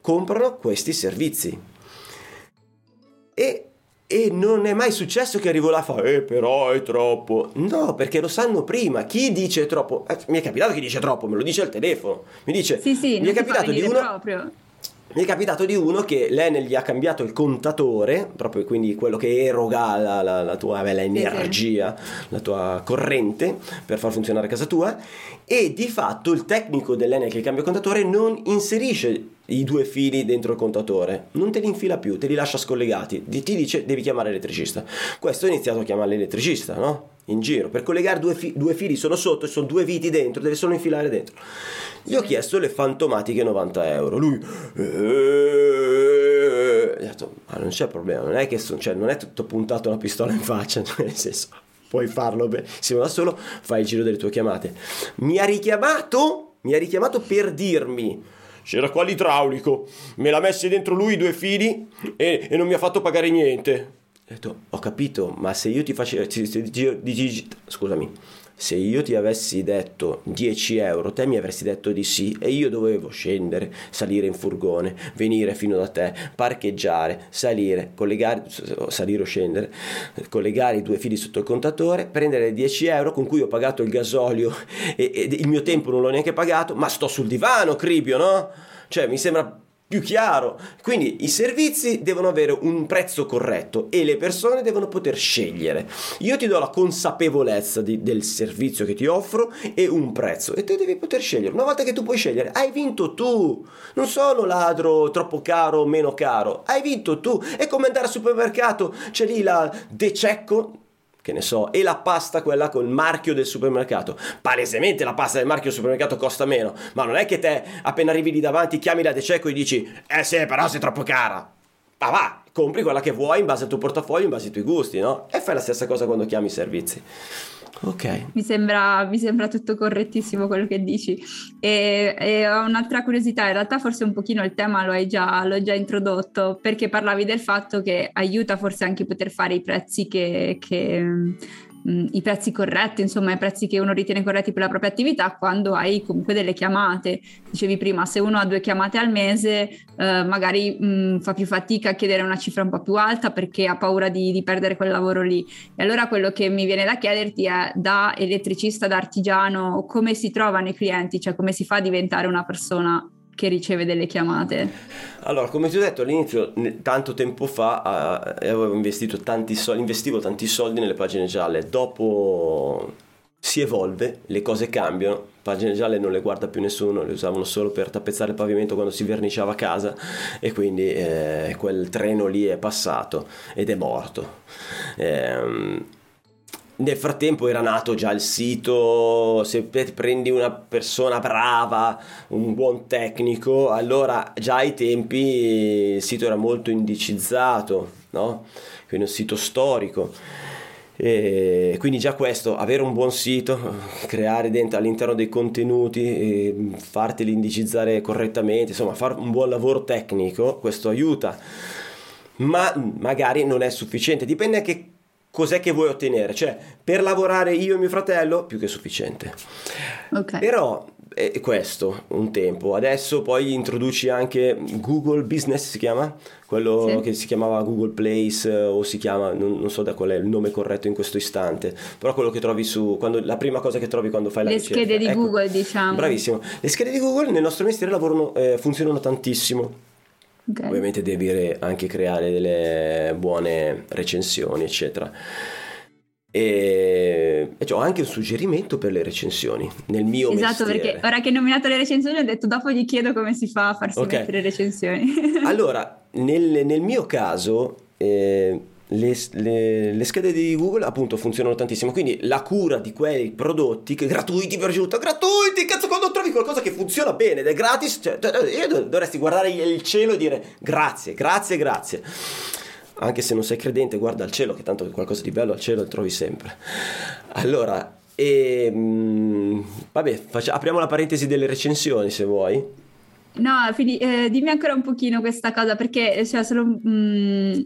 comprano questi servizi e, e, non è mai successo che arrivo là e fa, eh però è troppo. No, perché lo sanno prima. Chi dice troppo? Eh, mi è capitato chi dice troppo, me lo dice al telefono. Mi dice, sì, sì, mi è capitato di uno... Proprio mi è capitato di uno che l'Enel gli ha cambiato il contatore, proprio quindi quello che eroga la, la, la tua beh, l'energia, la tua corrente per far funzionare casa tua e di fatto il tecnico dell'Enel che cambia il contatore non inserisce i due fili dentro il contatore, non te li infila più, te li lascia scollegati, ti dice devi chiamare l'elettricista. Questo ha iniziato a chiamare l'elettricista, no? In giro, per collegare due, fi- due fili sono sotto e sono due viti dentro, deve solo infilare dentro. Gli ho chiesto le fantomatiche 90 euro. Lui, eh, ha detto, ma non c'è problema, non è che son, cioè, non è tutto puntato una pistola in faccia, nel senso, puoi farlo benissimo da solo, fai il giro delle tue chiamate. Mi ha richiamato, mi ha richiamato per dirmi, c'era qua l'idraulico, me l'ha messo dentro lui due fili e, e non mi ha fatto pagare niente. Ho detto, ho capito, ma se io ti facevo, scusami, se io ti avessi detto 10 euro, te mi avresti detto di sì e io dovevo scendere, salire in furgone, venire fino da te, parcheggiare, salire, collegare, salire o scendere, collegare i due fili sotto il contatore, prendere 10 euro con cui ho pagato il gasolio e, e il mio tempo non l'ho neanche pagato, ma sto sul divano, Cribio, no? Cioè mi sembra più chiaro. Quindi i servizi devono avere un prezzo corretto e le persone devono poter scegliere. Io ti do la consapevolezza di, del servizio che ti offro e un prezzo e te devi poter scegliere. Una volta che tu puoi scegliere, hai vinto tu. Non sono ladro troppo caro o meno caro, hai vinto tu. È come andare al supermercato, c'è lì la De Cecco che ne so, e la pasta quella col marchio del supermercato. Palesemente la pasta del marchio del supermercato costa meno, ma non è che te appena arrivi lì davanti chiami la De Cecco e dici "Eh sì, però sei troppo cara". Ma va, compri quella che vuoi in base al tuo portafoglio, in base ai tuoi gusti, no? E fai la stessa cosa quando chiami i servizi. Ok. Mi sembra, mi sembra, tutto correttissimo quello che dici. E, e, ho un'altra curiosità, in realtà forse un pochino il tema lo hai già, l'ho già introdotto, perché parlavi del fatto che aiuta forse anche poter fare i prezzi che, che mh, i prezzi corretti, insomma i prezzi che uno ritiene corretti per la propria attività quando hai comunque delle chiamate. Dicevi prima, se uno ha due chiamate al mese eh, magari mh, fa più fatica a chiedere una cifra un po' più alta perché ha paura di, di, perdere quel lavoro lì. E allora quello che mi viene da chiederti è da elettricista, da artigiano, come si trovano i clienti, cioè come si fa a diventare una persona che riceve delle chiamate? Allora, come ti ho detto all'inizio, tanto tempo fa eh, avevo investito tanti soldi, investivo tanti soldi nelle pagine gialle. Dopo si evolve, le cose cambiano, pagine gialle non le guarda più nessuno, le usavano solo per tappezzare il pavimento quando si verniciava a casa e quindi eh, quel treno lì è passato ed è morto. Eh, nel frattempo era nato già il sito, se prendi una persona brava, un buon tecnico, allora già ai tempi il sito era molto indicizzato, no? Quindi un sito storico. E quindi già questo, avere un buon sito, creare dentro, all'interno dei contenuti, farteli indicizzare correttamente, insomma fare un buon lavoro tecnico, questo aiuta. Ma magari non è sufficiente, dipende anche cos'è che vuoi ottenere. Cioè, per lavorare io e mio fratello, più che sufficiente. Okay. Però è questo un tempo. Adesso poi introduci anche Google Business, si chiama? Quello sì. che si chiamava Google Place o si chiama, non, non, so da qual è il nome corretto in questo istante, però quello che trovi su, quando, la prima cosa che trovi quando fai la Le ricerca. Le schede di ecco, Google, diciamo. Bravissimo. Le schede di Google nel nostro mestiere lavorano, eh, funzionano tantissimo Okay. Ovviamente devi anche creare delle buone recensioni, eccetera. E, e ho anche un suggerimento per le recensioni nel mio esatto mestiere. perché ora che hai nominato le recensioni ho detto dopo gli chiedo come si fa a farsi okay. mettere recensioni allora nel, nel mio caso eh, le, le, le, schede di Google appunto funzionano tantissimo. Quindi la cura di quei prodotti che gratuiti per giunta gratuiti cazzo quando trovi qualcosa che funziona bene ed è gratis cioè, io dovresti guardare il cielo e dire grazie grazie grazie. Anche se non sei credente guarda al cielo che tanto qualcosa di bello al cielo lo trovi sempre. Allora e, mh, mm, vabbè faccia, apriamo la parentesi delle recensioni se vuoi. No fini, eh, dimmi ancora un pochino questa cosa perché cioè, solo mh, mm,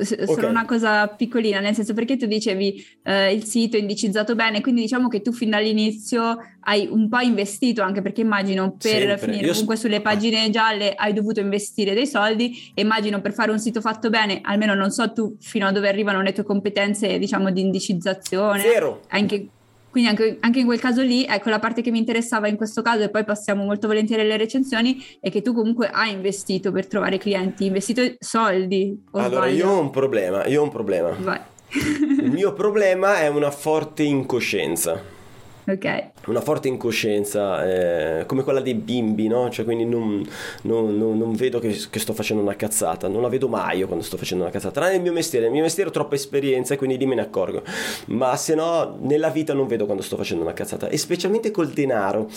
solo okay. una cosa piccolina, nel senso perché tu dicevi eh, il sito è indicizzato bene, quindi diciamo che tu fin dall'inizio hai un po' investito, anche perché immagino per Sempre. finire Io comunque sulle pagine gialle hai dovuto investire dei soldi e immagino per fare un sito fatto bene, almeno non so tu fino a dove arrivano le tue competenze diciamo di indicizzazione. Zero. Anche quindi anche, anche, in quel caso lì, ecco, la parte che mi interessava in questo caso, e poi passiamo molto volentieri alle recensioni, è che tu comunque hai investito per trovare clienti, investito soldi. allora, sbaglio? io ho un problema, io ho un problema. Vai. Il mio problema è una forte incoscienza. Ok. Una forte incoscienza, eh, come quella dei bimbi, no? Cioè, quindi non, non, non, non vedo che, che, sto facendo una cazzata, non la vedo mai io quando sto facendo una cazzata. Tranne il mio mestiere, il mio mestiere ho troppa esperienza e quindi lì me ne accorgo. Ma se no, nella vita non vedo quando sto facendo una cazzata. E specialmente col denaro.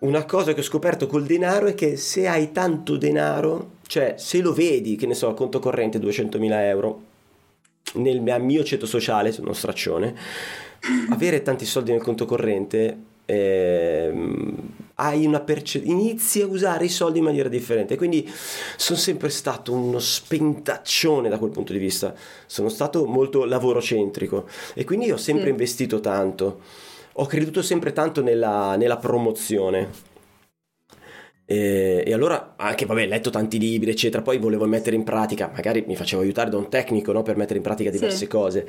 Una cosa che ho scoperto col denaro è che se hai tanto denaro, cioè se lo vedi, che ne so, a conto corrente 200.000 euro, nel mio ceto sociale, sono straccione, avere tanti soldi nel conto corrente eh, hai una perce- inizi a usare i soldi in maniera differente. Quindi sono sempre stato uno spentaccione da quel punto di vista. Sono stato molto lavorocentrico e quindi ho sempre sì. investito tanto. Ho creduto sempre tanto nella, nella promozione e, e, allora anche, vabbè, letto tanti libri, eccetera, poi volevo mettere in pratica, magari mi facevo aiutare da un tecnico no, per mettere in pratica diverse sì. cose.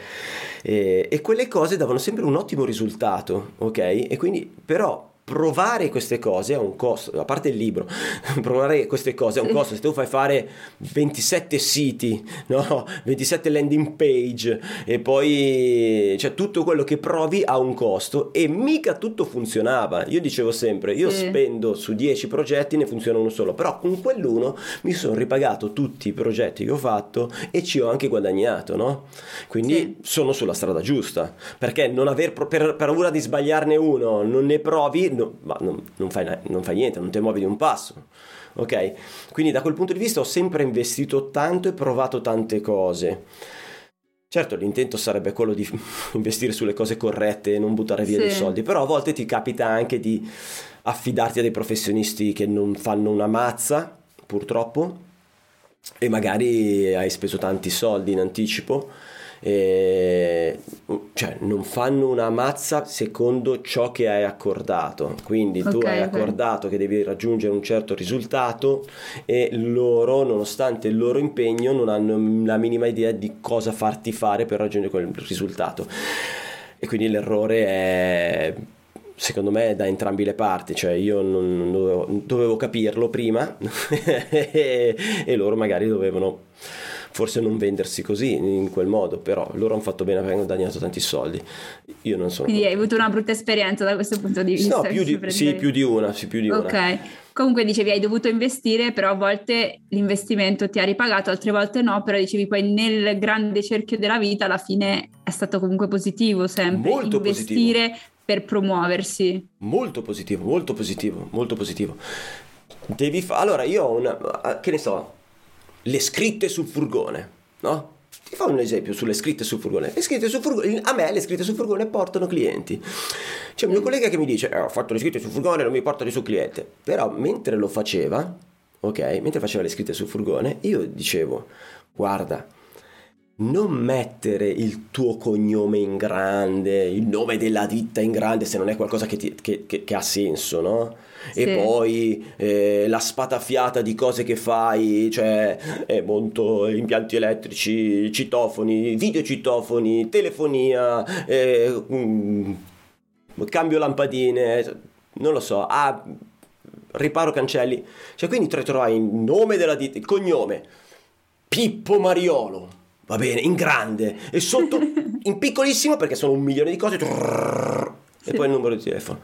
E, e, quelle cose davano sempre un ottimo risultato, ok? E quindi, però, provare queste cose ha un costo, a parte il libro, provare queste cose ha un costo, se tu fai fare 27 siti, no? 27 landing page e poi cioè tutto quello che provi ha un costo e mica tutto funzionava. Io dicevo sempre, io sì. spendo su 10 progetti ne funziona uno solo, però con quell'uno mi sono ripagato tutti i progetti che ho fatto e ci ho anche guadagnato, no? Quindi sì. sono sulla strada giusta, perché non aver per, per paura di sbagliarne uno, non ne provi no, ma non, non, fai, non fai niente, non ti muovi di un passo. Ok? Quindi da quel punto di vista ho sempre investito tanto e provato tante cose. Certo, l'intento sarebbe quello di investire sulle cose corrette e non buttare via sì. dei soldi, però a volte ti capita anche di affidarti a dei professionisti che non fanno una mazza, purtroppo, e magari hai speso tanti soldi in anticipo eh, cioè non fanno una mazza secondo ciò che hai accordato. Quindi okay, tu hai okay. accordato che devi raggiungere un certo risultato e loro nonostante il loro impegno non hanno la minima idea di cosa farti fare per raggiungere quel risultato. E quindi l'errore è secondo me da entrambi le parti, cioè io non dovevo, dovevo capirlo prima e loro magari dovevano forse non vendersi così in quel modo, però loro hanno fatto bene perché hanno guadagnato tanti soldi. Io non sono. Quindi hai avuto una brutta esperienza da questo punto di vista. No, più di, sì, più di una, sì, più di una. Ok. Comunque dicevi hai dovuto investire, però a volte l'investimento ti ha ripagato, altre volte no, però dicevi poi nel grande cerchio della vita alla fine è stato comunque positivo sempre Molto investire positivo. per promuoversi. Molto positivo, molto positivo, molto positivo. Devi fa- allora io ho una che ne so, le scritte sul furgone, no? Ti fa un esempio sulle scritte sul furgone. Scritte sul furgone, a me le scritte sul furgone portano clienti. C'è un mio collega che mi dice: eh, Ho fatto le scritte sul furgone, non mi portano su cliente. Però mentre lo faceva, ok, mentre faceva le scritte sul furgone, io dicevo: Guarda, non mettere il tuo cognome in grande, il nome della ditta in grande se non è qualcosa che, ti, che, che, che ha senso, no? Sì. E poi eh, la spatafiata di cose che fai, cioè eh, monto impianti elettrici, citofoni, videocitofoni, telefonia, eh, mm, cambio lampadine, non lo so, ah, riparo cancelli. Cioè quindi trovai il nome della ditta, il cognome, Pippo Mariolo va bene, in grande e sotto in piccolissimo perché sono un milione di cose trrr, Sì. e poi il numero di telefono.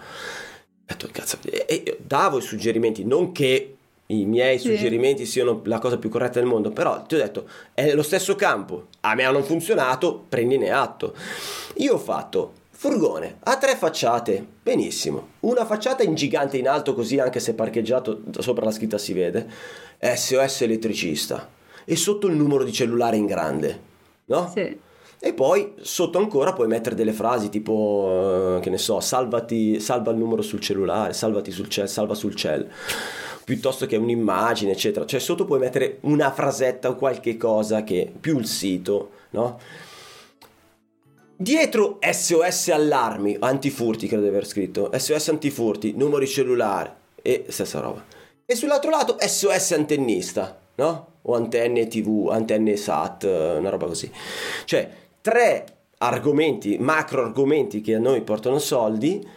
Ho detto, cazzo, e, e davo i suggerimenti, non che i miei Sì. suggerimenti siano la cosa più corretta del mondo, però ti ho detto, è lo stesso campo, a me hanno funzionato, prendine atto. Io ho fatto furgone a tre facciate, benissimo, una facciata in gigante in alto così anche se parcheggiato sopra la scritta si vede, SOS elettricista e sotto il numero di cellulare in grande, no? Sì. E poi sotto ancora puoi mettere delle frasi tipo, eh, che ne so, salvati, salva il numero sul cellulare, salvati sul cell, salva sul cell, piuttosto che un'immagine, eccetera. Cioè sotto puoi mettere una frasetta o qualche cosa che più il sito, no? Dietro SOS allarmi, antifurti credo di aver scritto, SOS antifurti, numeri cellulare e stessa roba. E sull'altro lato SOS antennista, no? O antenne TV, antenne SAT, eh, una roba così. Cioè, tre argomenti, macro argomenti che a noi portano soldi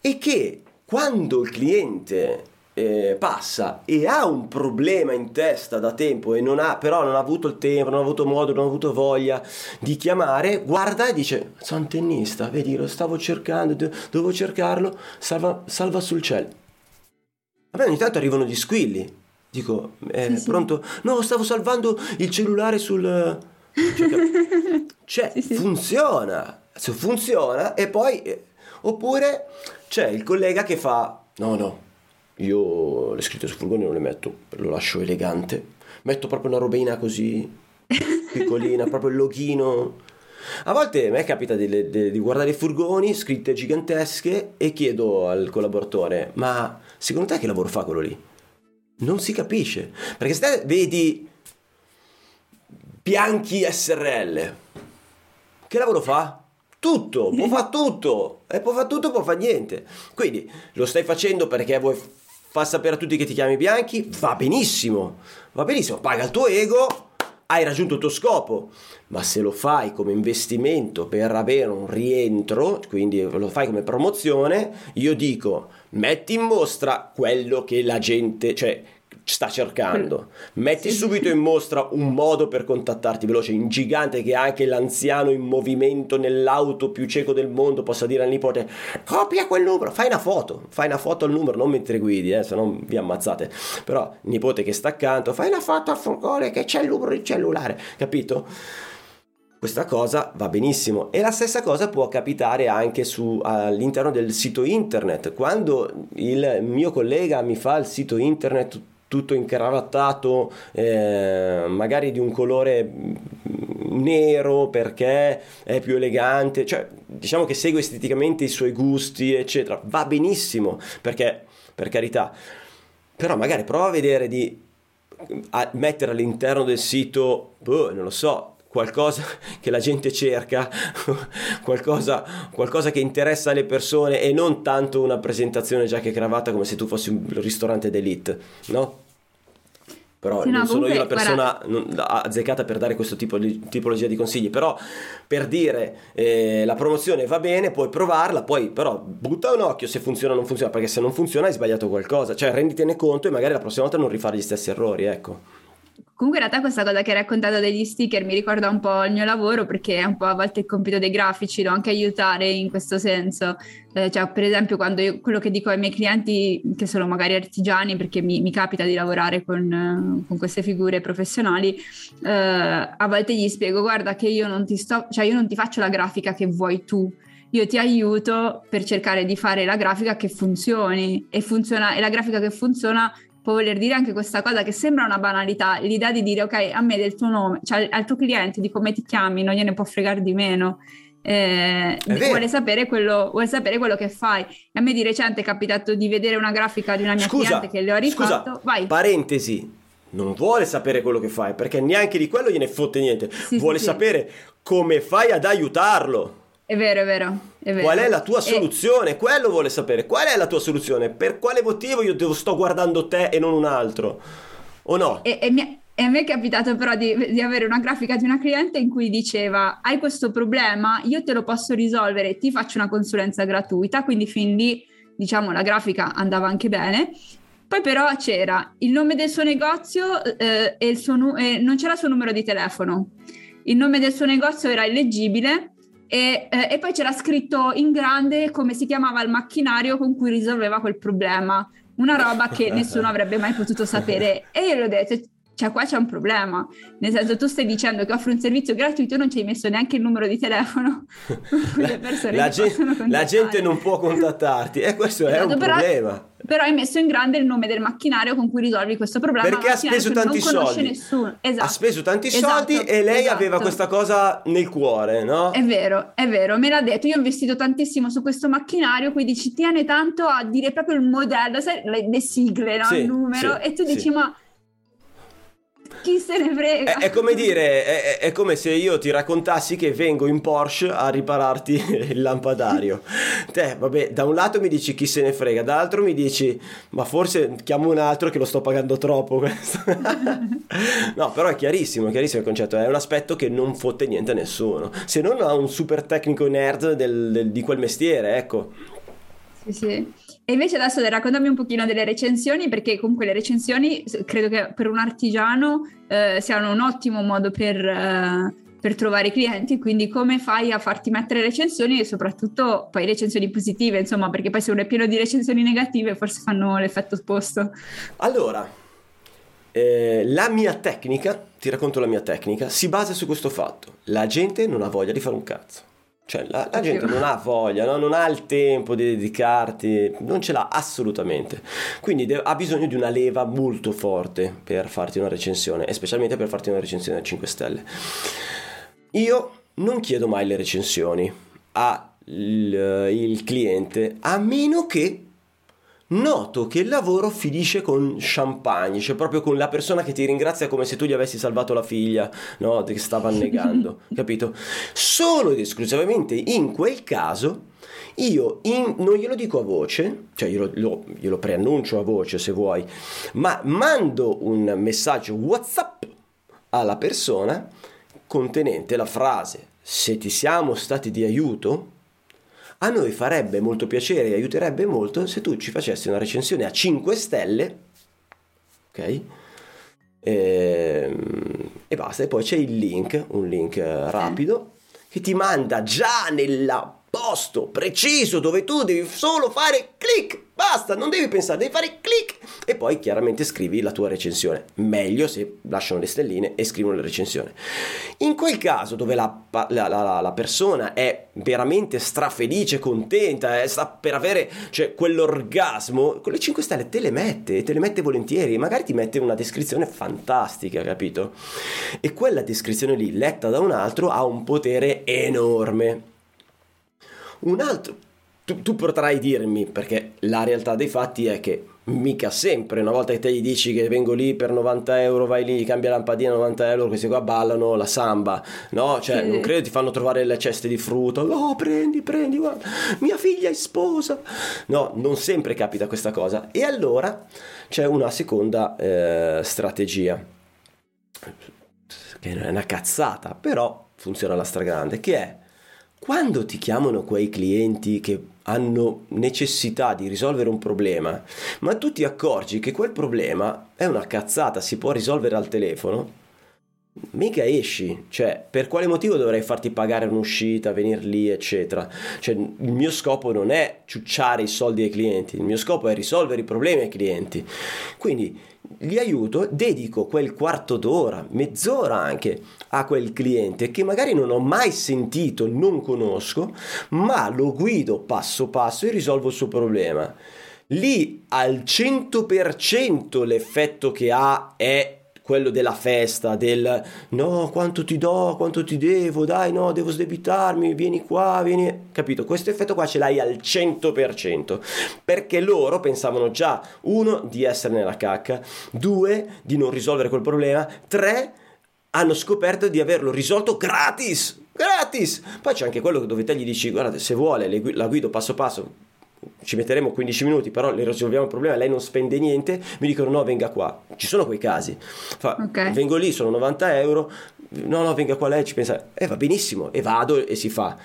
e che quando il cliente eh, passa e ha un problema in testa da tempo e non ha, però non ha avuto il tempo, non ha avuto modo, non ha avuto voglia di chiamare, guarda e dice, sono antennista, vedi, lo stavo cercando, do- dovevo cercarlo, salva, salva sul cielo. A me ogni tanto arrivano gli squilli. Dico, eh, Sì, sì. pronto? No, stavo salvando il cellulare sul... Cioè, cioè, Sì, sì. funziona. Se funziona e poi... eh, oppure c'è il collega che fa... No, no, io le scritte sul furgone non le metto, lo lascio elegante. Metto proprio una robina così, piccolina, proprio il loghino. A volte a me capita di, di- di guardare i furgoni, scritte gigantesche, e chiedo al collaboratore, ma secondo te che lavoro fa quello lì? Non si capisce, perché se te vedi Bianchi SRL, che lavoro fa? Tutto, può fare tutto, e può fare tutto, può fare niente. Quindi lo stai facendo perché vuoi far sapere a tutti che ti chiami Bianchi? Va benissimo, va benissimo, paga il tuo ego, hai raggiunto il tuo scopo. Ma se lo fai come investimento per avere un rientro, quindi lo fai come promozione, io dico metti in mostra quello che la gente, cioè sta cercando. Metti Sì. subito in mostra un modo per contattarti veloce, in gigante che anche l'anziano in movimento nell'auto più cieco del mondo possa dire al nipote copia quel numero, fai una foto, fai una foto al numero, non mentre guidi, eh, se no vi ammazzate. Però il nipote che sta accanto, fai una foto al furgone che c'è il numero di cellulare, capito? Questa cosa va benissimo e la stessa cosa può capitare anche su, all'interno del sito internet. Quando il mio collega mi fa il sito internet tutto incravattato, eh, magari di un colore nero perché è più elegante, cioè diciamo che segue esteticamente i suoi gusti, eccetera, va benissimo perché per carità, però magari prova a vedere di a mettere all'interno del sito, boh, non lo so, qualcosa che la gente cerca, qualcosa, qualcosa che interessa alle persone e non tanto una presentazione giacca e cravatta come se tu fossi un ristorante d'elite, no? Però Sì, no, non sono io la persona non- azzeccata per dare questo tipo di tipologia di consigli, però per dire eh, la promozione va bene, puoi provarla, poi però butta un occhio se funziona o non funziona, perché se non funziona hai sbagliato qualcosa, cioè renditene conto e magari la prossima volta non rifare gli stessi errori, ecco. Comunque in realtà questa cosa che hai raccontato degli sticker mi ricorda un po' il mio lavoro perché è un po' a volte il compito dei grafici, no? anche aiutare in questo senso. Eh, cioè, per esempio, quando io, quello che dico ai miei clienti, che sono magari artigiani, perché mi, mi capita di lavorare con, con queste figure professionali, eh, a volte gli spiego, guarda che io non ti sto, cioè io non ti faccio la grafica che vuoi tu, io ti aiuto per cercare di fare la grafica che funzioni e, funziona, e la grafica che funziona può voler dire anche questa cosa che sembra una banalità, l'idea di dire ok, a me del tuo nome, cioè al tuo cliente di come ti chiami, non gliene può fregare di meno. Eh, vuole, sapere quello, vuole sapere quello che fai. A me di recente è capitato di vedere una grafica di una mia scusa, cliente che le ho rifatto. Scusa, Vai. parentesi, non vuole sapere quello che fai perché neanche di quello gliene fotte niente. Sì, vuole sì, sapere come fai ad aiutarlo. È vero, è vero, è vero. Qual è la tua soluzione? E... Quello vuole sapere. Qual è la tua soluzione? Per quale motivo io devo, sto guardando te e non un altro? O no? E, e, mi, e a me è capitato però di, di, avere una grafica di una cliente in cui diceva hai questo problema, io te lo posso risolvere, ti faccio una consulenza gratuita, quindi fin lì diciamo la grafica andava anche bene. Poi però c'era il nome del suo negozio eh, e, il suo nu- non c'era il suo numero di telefono. Il nome del suo negozio era illeggibile e, eh, e, poi c'era scritto in grande come si chiamava il macchinario con cui risolveva quel problema, una roba che nessuno avrebbe mai potuto sapere. E io gli ho detto, cioè qua c'è un problema, nel senso tu stai dicendo che offri un servizio gratuito non ci hai messo neanche il numero di telefono. Le persone la, gente, la gente non può contattarti. E questo esatto, è un però, problema. Però hai messo in grande il nome del macchinario con cui risolvi questo problema. Perché ha speso tanti soldi. Esatto. Ha speso tanti esatto, soldi e lei esatto. aveva questa cosa nel cuore, no? È vero, è vero, me l'ha detto. Io ho investito tantissimo su questo macchinario, quindi ci tiene tanto a dire proprio il modello, sai, le, le sigle, no? Sì, il numero. Sì, e tu dici, sì. ma chi se ne frega? È, è come dire, è, è, come se io ti raccontassi che vengo in Porsche a ripararti il lampadario. Te, vabbè, da un lato mi dici chi se ne frega, dall'altro mi dici, ma forse chiamo un altro che lo sto pagando troppo. no, però è chiarissimo, è chiarissimo il concetto, è un aspetto che non fotte niente a nessuno, se non a un super tecnico nerd del, del, di quel mestiere, ecco. Sì, sì. E invece adesso raccontami un pochino delle recensioni, perché comunque le recensioni credo che per un artigiano eh, siano un ottimo modo per, eh, per, trovare clienti, quindi come fai a farti mettere recensioni e soprattutto poi recensioni positive, insomma, perché poi se uno è pieno di recensioni negative forse fanno l'effetto opposto. Allora, eh, la mia tecnica, ti racconto la mia tecnica, si basa su questo fatto, la gente non ha voglia di fare un cazzo. Cioè, la, la gente non ha voglia, no? non ha il tempo di dedicarti, non ce l'ha assolutamente. Quindi de- ha bisogno di una leva molto forte per farti una recensione, e specialmente per farti una recensione a 5 stelle. Io non chiedo mai le recensioni al cliente, a meno che noto che il lavoro finisce con champagne, cioè proprio con la persona che ti ringrazia come se tu gli avessi salvato la figlia, no? Che stava annegando, capito? Solo ed esclusivamente in quel caso io in, non glielo dico a voce, cioè glielo, lo, glielo preannuncio a voce se vuoi, ma mando un messaggio WhatsApp alla persona contenente la frase se ti siamo stati di aiuto a noi farebbe molto piacere e aiuterebbe molto se tu ci facessi una recensione a 5 stelle, ok? E, ehm, e basta, e poi c'è il link, un link eh, rapido, che ti manda già nella posto preciso dove tu devi solo fare clic, basta, non devi pensare, devi fare clic e poi chiaramente scrivi la tua recensione. Meglio se lasciano le stelline e scrivono la recensione. In quel caso dove la, la, la, la persona è veramente strafelice, contenta, eh, sta per avere cioè, quell'orgasmo, con le 5 stelle te le mette, te le mette volentieri, magari ti mette una descrizione fantastica, capito? E quella descrizione lì, letta da un altro, ha un potere enorme un altro, tu, tu, potrai dirmi, perché la realtà dei fatti è che mica sempre, una volta che te gli dici che vengo lì per 90 euro, vai lì, cambia lampadina 90 euro, questi qua ballano la samba, no? Cioè, sì. non credo ti fanno trovare le ceste di frutta, oh prendi, prendi, guarda, mia figlia è sposa. No, non sempre capita questa cosa. E allora c'è una seconda eh, strategia, che è una cazzata, però funziona alla stragrande, che è quando ti chiamano quei clienti che hanno necessità di risolvere un problema, ma tu ti accorgi che quel problema è una cazzata, si può risolvere al telefono, mica esci, cioè per quale motivo dovrei farti pagare un'uscita, venire lì, eccetera. Cioè, il mio scopo non è ciucciare i soldi ai clienti, il mio scopo è risolvere i problemi ai clienti. Quindi li aiuto, dedico quel quarto d'ora, mezz'ora anche a quel cliente che magari non ho mai sentito, non conosco, ma lo guido passo passo e risolvo il suo problema. Lì al 100% l'effetto che ha è quello della festa, del no, quanto ti do, quanto ti devo, dai, no, devo sdebitarmi, vieni qua, vieni. Capito? Questo effetto qua ce l'hai al 100%, perché loro pensavano già, uno, di essere nella cacca, due, di non risolvere quel problema, tre, hanno scoperto di averlo risolto gratis. Gratis! Poi c'è anche quello dove te gli dici, guarda, se vuole, la guido passo passo, ci metteremo 15 minuti, però le risolviamo il problema, lei non spende niente, mi dicono no, venga qua. Ci sono quei casi. Fa, okay. Vengo lì, sono 90 euro, no, no, venga qua lei, ci pensa, e eh, va benissimo, e vado e si fa.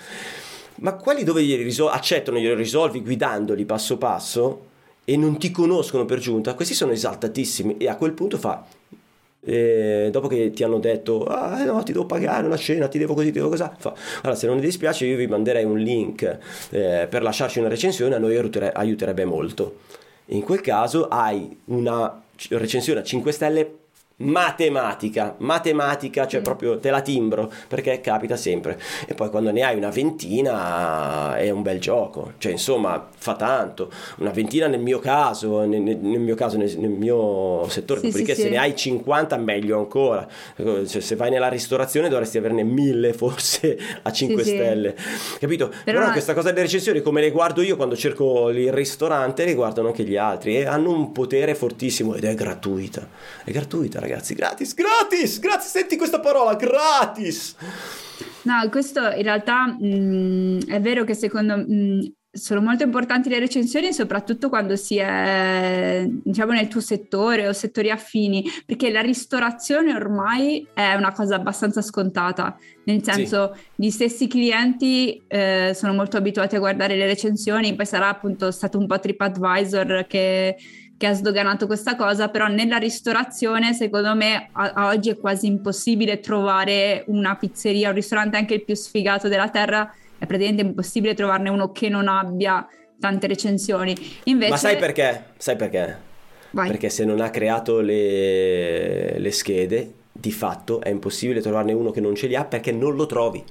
Ma quelli dove glieli risol- accettano, glieli risolvi guidandoli passo passo e non ti conoscono per giunta, questi sono esaltatissimi e a quel punto fa e dopo che ti hanno detto ah no ti devo pagare una cena ti devo così ti devo cosa fa allora se non vi dispiace io vi manderei un link eh, per lasciarci una recensione a noi aiutere- aiuterebbe molto in quel caso hai una recensione a 5 stelle matematica, matematica, cioè mm. proprio te la timbro perché capita sempre. E poi quando ne hai una ventina è un bel gioco, cioè insomma fa tanto. Una ventina nel mio caso, nel, nel mio caso, nel, nel mio settore, sì, dopodiché sì, se sì. ne hai 50 meglio ancora. Cioè, se vai nella ristorazione dovresti averne mille forse a 5 stelle, capito? Però, Però questa cosa delle recensioni come le guardo io quando cerco il ristorante, le guardano anche gli altri e hanno un potere fortissimo ed è gratuita. È gratuita ragazzi, gratis, gratis, gratis, senti questa parola, gratis. No, questo in realtà mh, mm, è vero che secondo me mm, sono molto importanti le recensioni, soprattutto quando si è, diciamo, nel tuo settore o settori affini, perché la ristorazione ormai è una cosa abbastanza scontata, nel senso sì. gli stessi clienti eh, sono molto abituati a guardare le recensioni, poi sarà appunto stato un po' TripAdvisor che che ha sdoganato questa cosa, però nella ristorazione secondo me a, a oggi è quasi impossibile trovare una pizzeria, un ristorante anche il più sfigato della terra, è praticamente impossibile trovarne uno che non abbia tante recensioni. Invece... Ma sai perché? Sai perché? Vai. Perché se non ha creato le, le schede, di fatto è impossibile trovarne uno che non ce li ha perché non lo trovi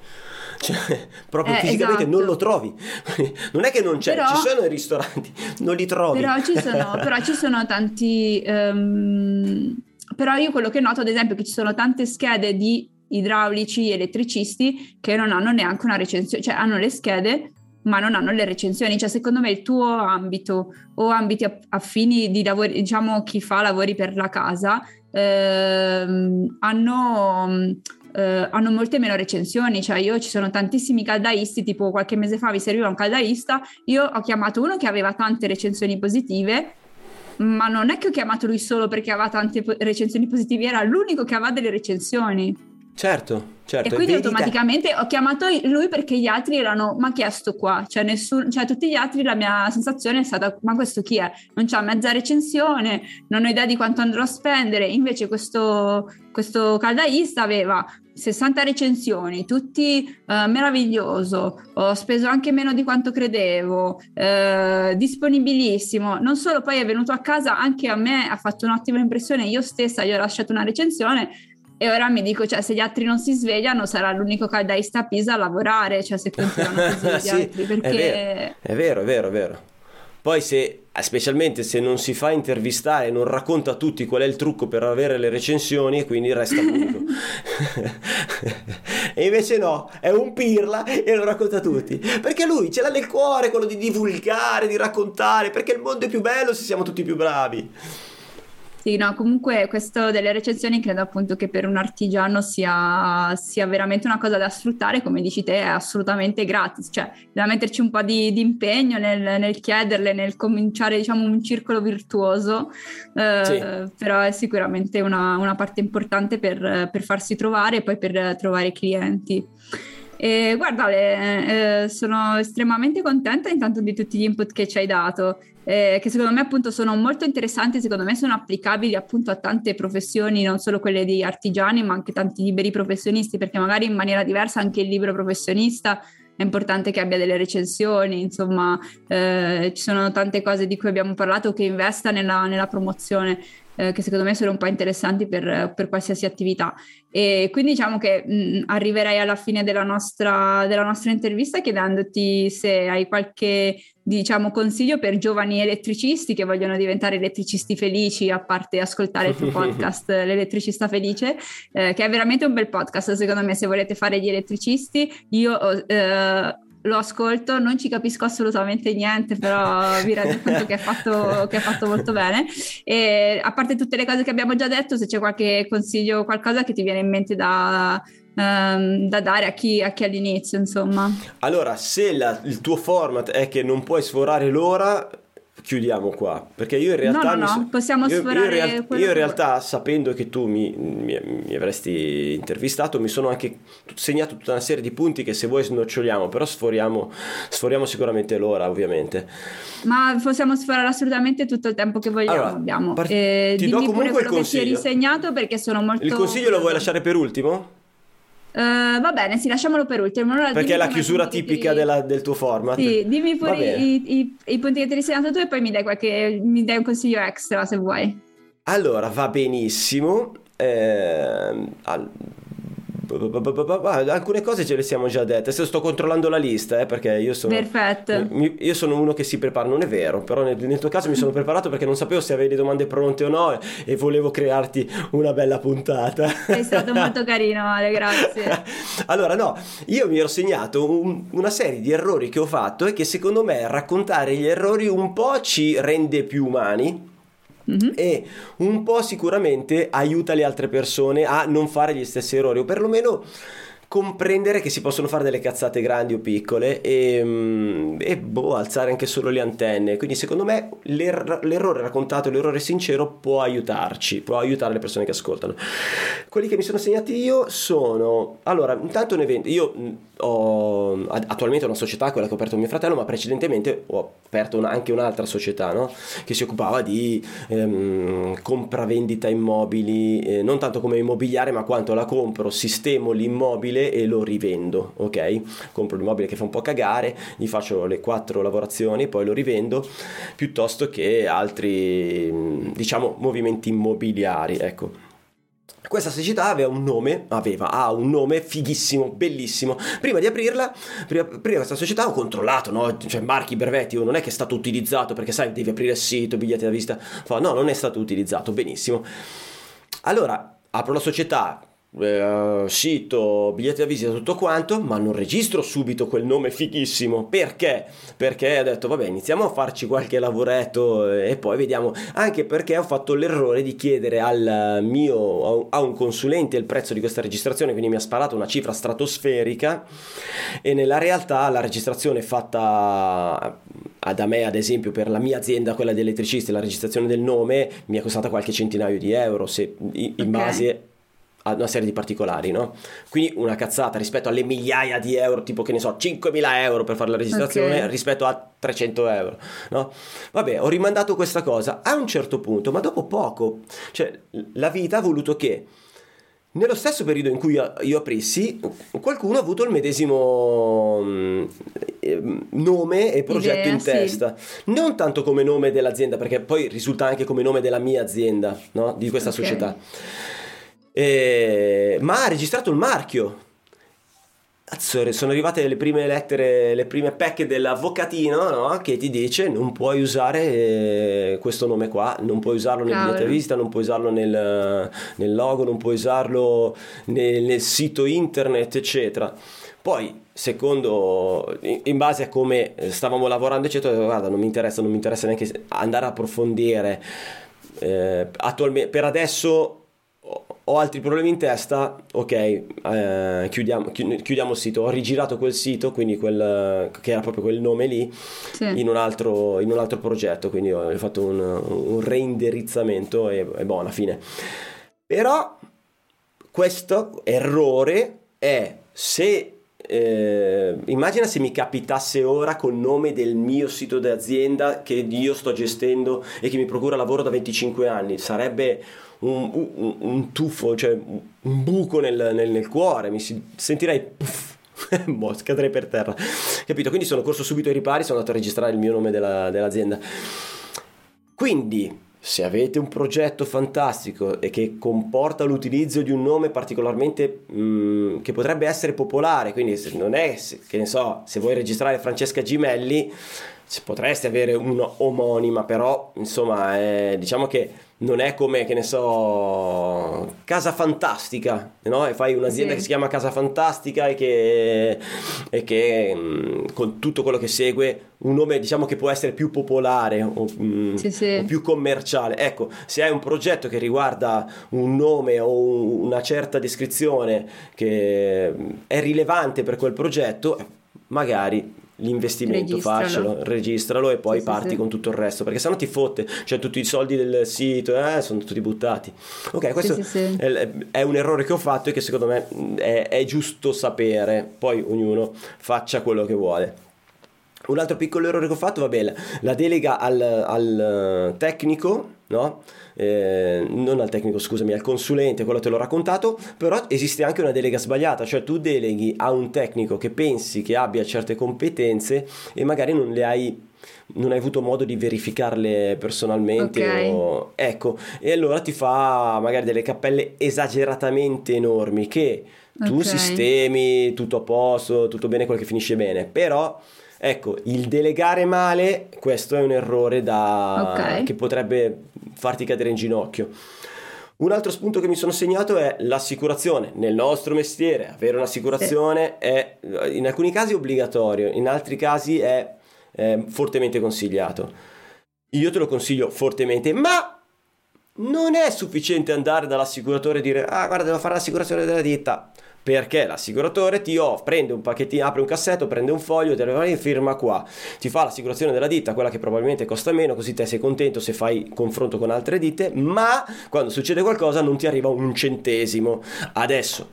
cioè, proprio eh, fisicamente esatto. non lo trovi. non è che non c'è, però, ci sono i ristoranti, non li trovi. Però ci sono, però ci sono tanti... Um, però io quello che noto, ad esempio, è che ci sono tante schede di idraulici, elettricisti che non hanno neanche una recensione, cioè hanno le schede ma non hanno le recensioni, cioè secondo me il tuo ambito o ambiti affini di lavori, diciamo chi fa lavori per la casa, ehm, hanno eh, hanno molte meno recensioni, cioè io ci sono tantissimi caldaisti, tipo qualche mese fa mi serviva un caldaista, io ho chiamato uno che aveva tante recensioni positive, ma non è che ho chiamato lui solo perché aveva tante recensioni positive, era l'unico che aveva delle recensioni. Certo, certo. E quindi automaticamente te... ho chiamato lui perché gli altri erano, ma chi è sto qua? Cioè, nessun, cioè tutti gli altri la mia sensazione è stata, ma questo chi è? Non c'ha mezza recensione, non ho idea di quanto andrò a spendere. Invece questo, questo caldaista aveva 60 recensioni, tutti uh, meraviglioso, ho speso anche meno di quanto credevo, uh, disponibilissimo. Non solo poi è venuto a casa, anche a me ha fatto un'ottima impressione, io stessa gli ho lasciato una recensione e ora mi dico, cioè, se gli altri non si svegliano, sarà l'unico caldaista a Pisa a lavorare, cioè, se continuano così gli sì, altri. Perché... È vero, è vero, è vero. Poi se, specialmente se non si fa intervistare, non racconta a tutti qual è il trucco per avere le recensioni, quindi resta muto. e invece no, è un pirla e lo racconta a tutti. Perché lui ce l'ha nel cuore quello di divulgare, di raccontare, perché il mondo è più bello se siamo tutti più bravi. Sì, no, comunque questo delle recensioni credo appunto che per un artigiano sia, sia, veramente una cosa da sfruttare, come dici te, è assolutamente gratis, cioè da metterci un po' di, di impegno nel, nel, chiederle, nel cominciare diciamo un circolo virtuoso, eh, sì. però è sicuramente una, una parte importante per, per, farsi trovare e poi per trovare clienti. E guarda, Ale, eh, sono estremamente contenta intanto di tutti gli input che ci hai dato, eh, che secondo me appunto sono molto interessanti, secondo me sono applicabili appunto a tante professioni, non solo quelle di artigiani, ma anche tanti liberi professionisti, perché magari in maniera diversa anche il libro professionista è importante che abbia delle recensioni, insomma, eh, ci sono tante cose di cui abbiamo parlato che investa nella, nella promozione eh, che secondo me sono un po' interessanti per, per qualsiasi attività. E quindi diciamo che mh, arriverei alla fine della nostra, della nostra intervista chiedendoti se hai qualche diciamo, consiglio per giovani elettricisti che vogliono diventare elettricisti felici, a parte ascoltare il tuo podcast L'elettricista felice, eh, che è veramente un bel podcast, secondo me, se volete fare gli elettricisti. Io eh, lo ascolto, non ci capisco assolutamente niente, però vi rendo conto che è, fatto, che è fatto molto bene. E a parte tutte le cose che abbiamo già detto, se c'è qualche consiglio o qualcosa che ti viene in mente da, um, da dare a chi, a chi all'inizio, insomma. Allora, se la, il tuo format è che non puoi sforare l'ora, chiudiamo qua perché io in realtà no, no, no. possiamo io, io, in, real, io in realtà sapendo che tu mi, mi, mi, avresti intervistato mi sono anche segnato tutta una serie di punti che se vuoi snoccioliamo però sforiamo, sforiamo sicuramente l'ora ovviamente ma possiamo sforare assolutamente tutto il tempo che vogliamo allora, abbiamo part- eh, ti do comunque il consiglio che ti risegnato perché sono molto il consiglio lo vuoi lasciare per ultimo? Uh, va bene, sì, lasciamolo per ultimo. Allora, Perché è la chiusura tipica ti... della, del tuo format. Sì, dimmi pure i, i, i, punti che ti hai segnato tu e poi mi dai, qualche, mi dai un consiglio extra se vuoi. Allora, va benissimo. Eh, al, alcune cose ce le siamo già dette. Se sto controllando la lista, eh, perché io sono. Perfetto. io sono uno che si prepara, non è vero, però nel, nel, tuo caso mi sono preparato perché non sapevo se avevi le domande pronte o no e, volevo crearti una bella puntata. Sei stato molto carino, Ale, grazie. allora, no, io mi ero segnato un, una serie di errori che ho fatto e che secondo me raccontare gli errori un po' ci rende più umani mm-hmm. e un po' sicuramente aiuta le altre persone a non fare gli stessi errori o perlomeno comprendere che si possono fare delle cazzate grandi o piccole e, mm, e boh, alzare anche solo le antenne. Quindi secondo me l'er- l'errore raccontato, l'errore sincero può aiutarci, può aiutare le persone che ascoltano. Quelli che mi sono segnati io sono, allora, intanto un evento, io ho attualmente una società, quella che ho aperto mio fratello, ma precedentemente ho aperto una, anche un'altra società no? che si occupava di ehm, compravendita immobili, eh, non tanto come immobiliare, ma quanto la compro, sistemo l'immobile e lo rivendo, ok? Compro l'immobile che fa un po' cagare, gli faccio le quattro lavorazioni, poi lo rivendo, piuttosto che altri, diciamo, movimenti immobiliari, ecco. Questa società aveva un nome, aveva, ha un nome fighissimo, bellissimo. Prima di aprirla, prima, prima questa società ho controllato, no? Cioè marchi, brevetti, non è che è stato utilizzato perché sai, devi aprire il sito, biglietti da visita. No, non è stato utilizzato, benissimo. Allora, apro la società, eh, sito, biglietti da visita, tutto quanto, ma non registro subito quel nome fighissimo. Perché? Perché ho detto, vabbè, iniziamo a farci qualche lavoretto e poi vediamo. Anche perché ho fatto l'errore di chiedere al mio, a un consulente il prezzo di questa registrazione, quindi mi ha sparato una cifra stratosferica e nella realtà la registrazione fatta da me ad esempio per la mia azienda quella di elettricisti la registrazione del nome mi è costata qualche centinaio di euro se, in okay. base a una serie di particolari, no? Quindi una cazzata rispetto alle migliaia di euro, tipo che ne so, 5.000 euro per fare la registrazione okay. rispetto a 300 euro, no? Vabbè, ho rimandato questa cosa a un certo punto, ma dopo poco, cioè la vita ha voluto che nello stesso periodo in cui io aprissi, qualcuno ha avuto il medesimo mm, nome e progetto Idea, in testa. Sì. Non tanto come nome dell'azienda, perché poi risulta anche come nome della mia azienda, no? Di questa okay. società eh, ma ha registrato il marchio. Sono arrivate le prime lettere, le prime pecche dell'avvocatino no? che ti dice non puoi usare eh, questo nome qua, non puoi usarlo nel biglietto visita, non puoi usarlo nel, nel logo, non puoi usarlo nel, nel, sito internet, eccetera. Poi, secondo, in, in, base a come stavamo lavorando, eccetera, guarda, non mi interessa, non mi interessa neanche andare a approfondire. Eh, attualmente, per adesso ho altri problemi in testa, ok, eh, chiudiamo, chiudiamo, il sito. Ho rigirato quel sito, quindi quel, che era proprio quel nome lì, sì. in, un altro, in, un altro, progetto, quindi ho fatto un, un reindirizzamento e, e buona fine. Però questo errore è se eh, immagina se mi capitasse ora col nome del mio sito d'azienda che io sto gestendo e che mi procura lavoro da 25 anni, sarebbe un, un, un tuffo, cioè un buco nel, nel, nel cuore, mi si, sentirei... Puff, boh, scadrei per terra. Capito? Quindi sono corso subito ai ripari, sono andato a registrare il mio nome della, dell'azienda. Quindi, se avete un progetto fantastico e che comporta l'utilizzo di un nome particolarmente mh, mm, che potrebbe essere popolare, quindi se non è, se, che ne so, se vuoi registrare Francesca Gimelli, potresti avere un'omonima, però insomma, è, diciamo che non è come, che ne so, Casa Fantastica, no? E fai un'azienda sì. che si chiama Casa Fantastica e che, e che mm, con tutto quello che segue, un nome diciamo che può essere più popolare o, mm, sì, sì. o, più commerciale. Ecco, se hai un progetto che riguarda un nome o una certa descrizione che è rilevante per quel progetto, magari l'investimento, registralo. faccelo, registralo e poi sì, parti sì, con tutto il resto, perché sennò ti fotte, cioè tutti i soldi del sito eh, sono tutti buttati. Ok, questo è, è, un errore che ho fatto e che secondo me è, è giusto sapere, poi ognuno faccia quello che vuole. Un altro piccolo errore che ho fatto, va bene, la delega al, al tecnico, no? Eh, non al tecnico, scusami, al consulente, quello te l'ho raccontato, però esiste anche una delega sbagliata, cioè tu deleghi a un tecnico che pensi che abbia certe competenze e magari non le hai non hai avuto modo di verificarle personalmente okay. o... ecco e allora ti fa magari delle cappelle esageratamente enormi che tu okay. sistemi tutto a posto tutto bene quello che finisce bene però Ecco, il delegare male, questo è un errore da... okay. che potrebbe farti cadere in ginocchio. Un altro spunto che mi sono segnato è l'assicurazione. Nel nostro mestiere avere un'assicurazione sì. è in alcuni casi obbligatorio, in altri casi è, è fortemente consigliato. Io te lo consiglio fortemente, ma non è sufficiente andare dall'assicuratore e dire ah guarda devo fare l'assicurazione della ditta perché l'assicuratore ti offre, prende un pacchettino, apre un cassetto, prende un foglio, te lo va firma qua, ti fa l'assicurazione della ditta, quella che probabilmente costa meno, così te sei contento se fai confronto con altre ditte, ma quando succede qualcosa non ti arriva un centesimo. Adesso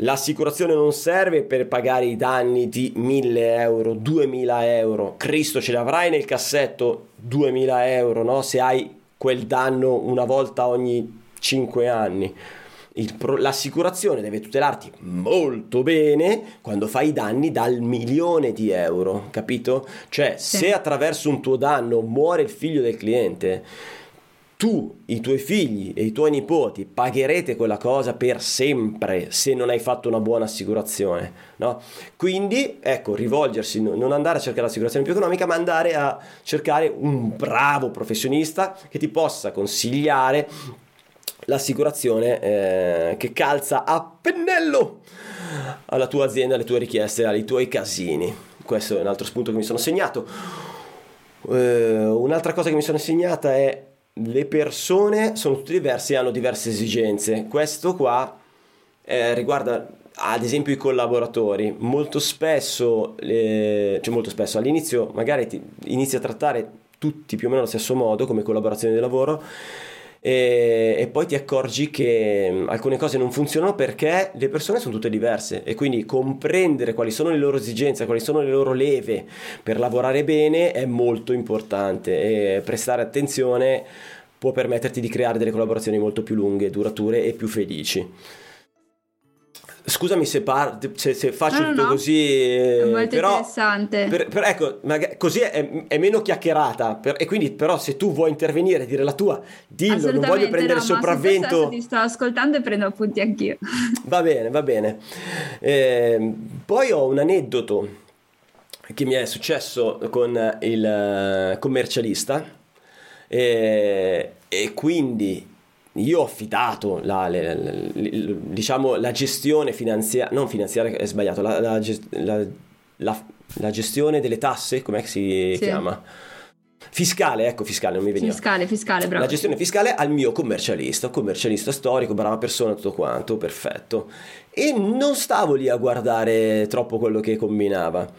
L'assicurazione non serve per pagare i danni di 1000 euro, 2000 euro. Cristo ce l'avrai nel cassetto 2000 euro, no? Se hai quel danno una volta ogni 5 anni pro, l'assicurazione deve tutelarti molto bene quando fai danni dal milione di euro, capito? Cioè, sì. se attraverso un tuo danno muore il figlio del cliente, tu, i tuoi figli e i tuoi nipoti pagherete quella cosa per sempre se non hai fatto una buona assicurazione, no? Quindi, ecco, rivolgersi, non andare a cercare l'assicurazione più economica, ma andare a cercare un bravo professionista che ti possa consigliare l'assicurazione eh, che calza a pennello alla tua azienda, alle tue richieste, ai tuoi casini. Questo è un altro spunto che mi sono segnato. Eh, un'altra cosa che mi sono segnata è le persone sono tutte diverse e hanno diverse esigenze. Questo qua eh, riguarda ad esempio i collaboratori. Molto spesso, eh, cioè molto spesso all'inizio magari ti inizi a trattare tutti più o meno allo stesso modo come collaborazione di lavoro e, e, poi ti accorgi che alcune cose non funzionano perché le persone sono tutte diverse e quindi comprendere quali sono le loro esigenze, quali sono le loro leve per lavorare bene è molto importante e prestare attenzione può permetterti di creare delle collaborazioni molto più lunghe, durature e più felici. Scusami se, par- se, se faccio no, tutto no, così, è molto però, interessante. Per, per, ecco, così è, è, meno chiacchierata. Per, e quindi, però, se tu vuoi intervenire e dire la tua, dillo. Non voglio prendere no, sopravvento. Ti sto ascoltando e prendo appunti anch'io. Va bene, va bene. Eh, poi ho un aneddoto che mi è successo con il eh, commercialista. E, e quindi io ho affidato la, la, la, diciamo, la gestione finanziaria, non finanziaria è sbagliato, la, gestione delle tasse, com'è che si sì. chiama? Fiscale, ecco, fiscale, non mi veniva. Fiscale, fiscale, bravo. La gestione fiscale al mio commercialista, commercialista storico, brava persona, tutto quanto, perfetto. E non stavo lì a guardare troppo quello che combinava.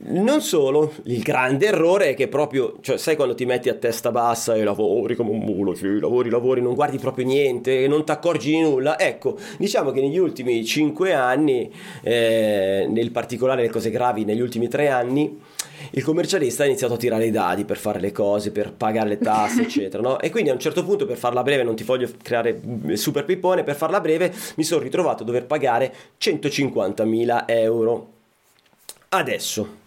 Non solo, il grande errore è che proprio, cioè sai quando ti metti a testa bassa e lavori come un mulo, sì, lavori, lavori, non guardi proprio niente, non ti accorgi di nulla, ecco, diciamo che negli ultimi cinque anni, eh, nel particolare le cose gravi negli ultimi tre anni, il commercialista ha iniziato a tirare i dadi per fare le cose, per pagare le tasse, eccetera, no? E quindi a un certo punto, per farla breve, non ti voglio creare super pippone, per farla breve mi sono ritrovato a dover pagare 150.000 euro. Adesso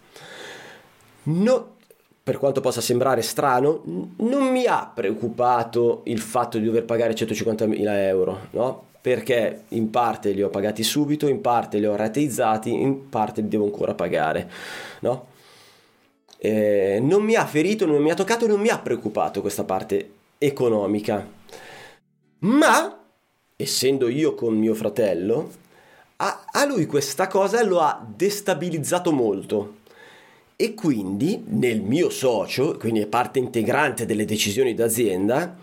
No, per quanto possa sembrare strano, non mi ha preoccupato il fatto di dover pagare 150.000 euro, no? Perché in parte li ho pagati subito, in parte li ho rateizzati, in parte li devo ancora pagare, no? Eh, non mi ha ferito, non mi ha toccato, non mi ha preoccupato questa parte economica. Ma, essendo io con mio fratello, a, a lui questa cosa lo ha destabilizzato molto e quindi nel mio socio, quindi è parte integrante delle decisioni d'azienda,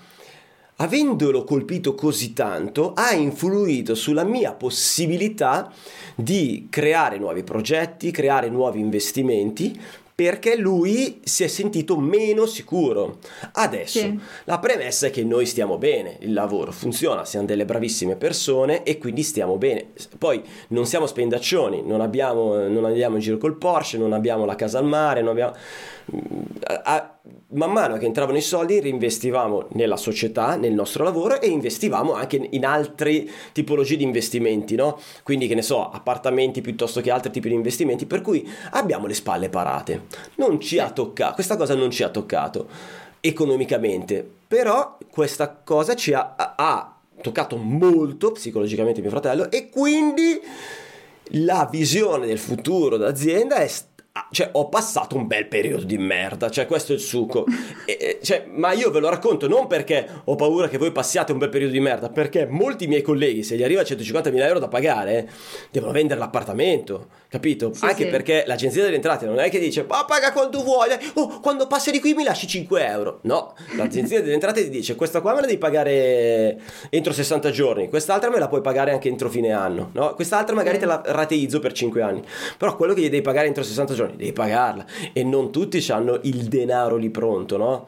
avendolo colpito così tanto, ha influito sulla mia possibilità di creare nuovi progetti, creare nuovi investimenti, perché lui si è sentito meno sicuro. Adesso sì. la premessa è che noi stiamo bene, il lavoro funziona, siamo delle bravissime persone e quindi stiamo bene. Poi non siamo spendaccioni, non, abbiamo, non andiamo in giro col Porsche, non abbiamo la casa al mare, non abbiamo a, man mano che entravano i soldi reinvestivamo nella società, nel nostro lavoro e investivamo anche in altre tipologie di investimenti, no? Quindi che ne so, appartamenti piuttosto che altri tipi di investimenti, per cui abbiamo le spalle parate. Non ci ha toccato, questa cosa non ci ha toccato economicamente, però questa cosa ci ha, ha toccato molto psicologicamente mio fratello e quindi la visione del futuro d'azienda è stata cioè, ho passato un bel periodo di merda, cioè questo è il succo. E, cioè, ma io ve lo racconto non perché ho paura che voi passiate un bel periodo di merda, perché molti miei colleghi, se gli arriva 150.000 euro da pagare, devono vendere l'appartamento, capito? Sì, Anche sì. perché l'agenzia delle entrate non è che dice, ma paga quando vuoi, oh, quando passi di qui mi lasci 5 euro. No, l'agenzia delle entrate ti dice, questa qua me la devi pagare entro 60 giorni, quest'altra me la puoi pagare anche entro fine anno, no? Quest'altra magari te la rateizzo per 5 anni, però quello che gli devi pagare entro 60 giorni devi pagarla. E non tutti hanno il denaro lì pronto, no?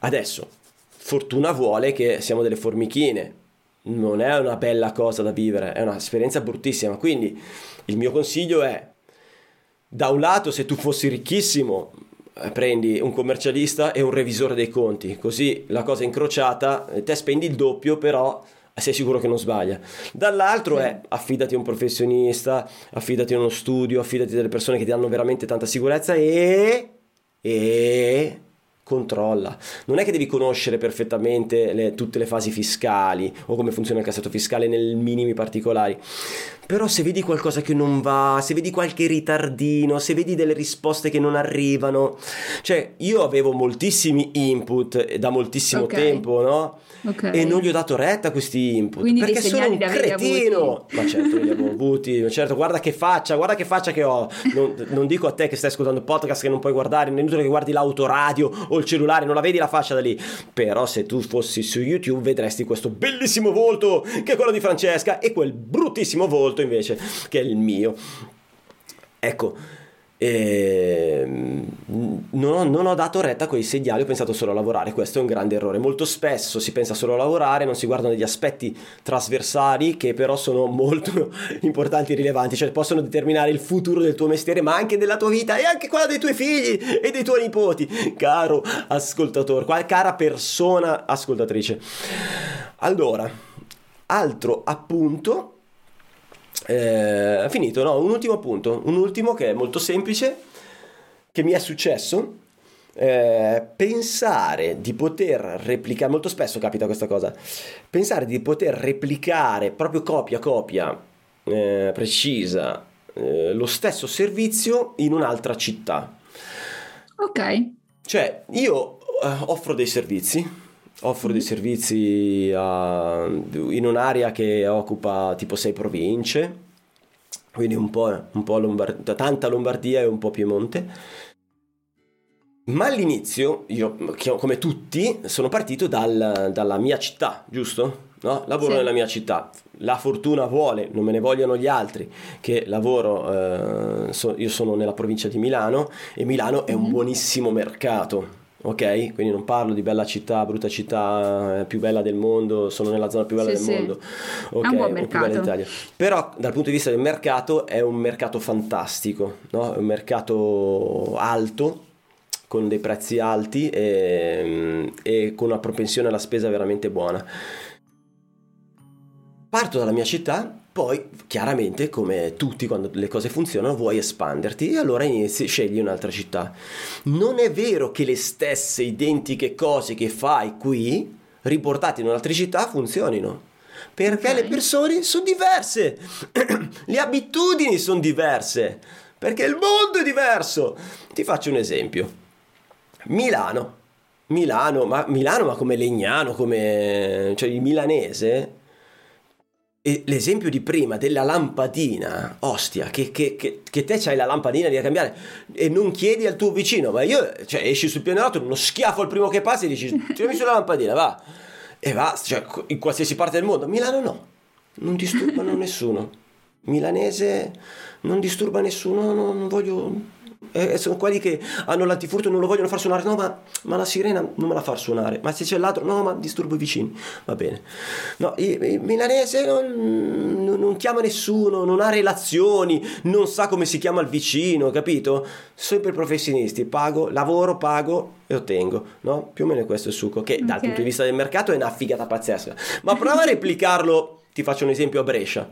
Adesso, fortuna vuole che siamo delle formichine, non è una bella cosa da vivere, è un'esperienza bruttissima, quindi il mio consiglio è, da un lato se tu fossi ricchissimo, eh, prendi un commercialista e un revisore dei conti, così la cosa incrociata, te spendi il doppio, però sei sicuro che non sbaglia. Dall'altro è affidati a un professionista, affidati a uno studio, affidati a delle persone che ti danno veramente tanta sicurezza e... e controlla. Non è che devi conoscere perfettamente le, tutte le fasi fiscali o come funziona il cassetto fiscale nel minimi particolari. Però se vedi qualcosa che non va, se vedi qualche ritardino, se vedi delle risposte che non arrivano, cioè io avevo moltissimi input da moltissimo okay. tempo, no? Okay. E non gli ho dato retta a questi input Quindi perché sono un cretino. Ma certo, li avevo avuti, certo, guarda che faccia, guarda che faccia che ho. Non, non dico a te che stai ascoltando il podcast che non puoi guardare, non è inutile che guardi l'autoradio o il cellulare, non la vedi la faccia da lì. Però se tu fossi su YouTube vedresti questo bellissimo volto che è quello di Francesca e quel bruttissimo volto invece che è il mio. Ecco, e non ho, non ho, dato retta a quei segnali, ho pensato solo a lavorare, questo è un grande errore. Molto spesso si pensa solo a lavorare, non si guardano gli aspetti trasversali che però sono molto importanti e rilevanti, cioè possono determinare il futuro del tuo mestiere, ma anche della tua vita e anche quella dei tuoi figli e dei tuoi nipoti, caro ascoltatore, cara persona ascoltatrice. Allora, altro appunto eh, finito, no? Un ultimo punto, un ultimo che è molto semplice, che mi è successo. Eh, pensare di poter replicare, molto spesso capita questa cosa, pensare di poter replicare proprio copia copia eh, precisa eh, lo stesso servizio in un'altra città. Ok. Cioè, io eh, offro dei servizi, offro dei servizi a, in un'area che occupa tipo sei province, quindi un po', un po Lombard- tanta Lombardia e un po' Piemonte. Ma all'inizio, io come tutti, sono partito dal, dalla mia città, giusto? no? lavoro Sì. nella mia città. La fortuna vuole, non me ne vogliono gli altri, che lavoro, eh, so- io sono nella provincia di Milano e Milano è un Mhm. buonissimo mercato. Ok, quindi non parlo di bella città, brutta città, eh, più bella del mondo, sono nella zona più bella Sì, del sì. mondo, ok, È un buon mercato. Però dal punto di vista del mercato è un mercato fantastico, no? È un mercato alto, con dei prezzi alti e, e con una propensione alla spesa veramente buona. Parto dalla mia città, poi chiaramente come tutti quando le cose funzionano vuoi espanderti e allora inizi, scegli un'altra città. Non è vero che le stesse identiche cose che fai qui, riportate in un'altra città, funzionino. Perché Ok. le persone sono diverse, le abitudini sono diverse, perché il mondo è diverso. Ti faccio un esempio. Milano, Milano, ma Milano ma come Legnano, come cioè il milanese. E l'esempio di prima della lampadina, ostia, che, che, che, che te c'hai la lampadina da cambiare e non chiedi al tuo vicino, ma io, cioè, esci sul pianerato, uno schiaffo al primo che passi e dici, tirami sulla lampadina, va. E va, cioè, in qualsiasi parte del mondo. Milano no, non disturbano nessuno. Milanese non disturba nessuno, no, non voglio... eh, sono quelli che hanno l'antifurto e non lo vogliono far suonare. No, ma, ma la sirena non me la far suonare. Ma se c'è ladro, no, ma disturbo i vicini. Va bene. No, il, il milanese non, non- chiama nessuno, non ha relazioni, non sa come si chiama il vicino, capito? Sempre professionisti, pago, lavoro, pago e ottengo, no? Più o meno questo è il succo, che dal Ok. punto di vista del mercato è una figata pazzesca. Ma prova a replicarlo, ti faccio un esempio a Brescia.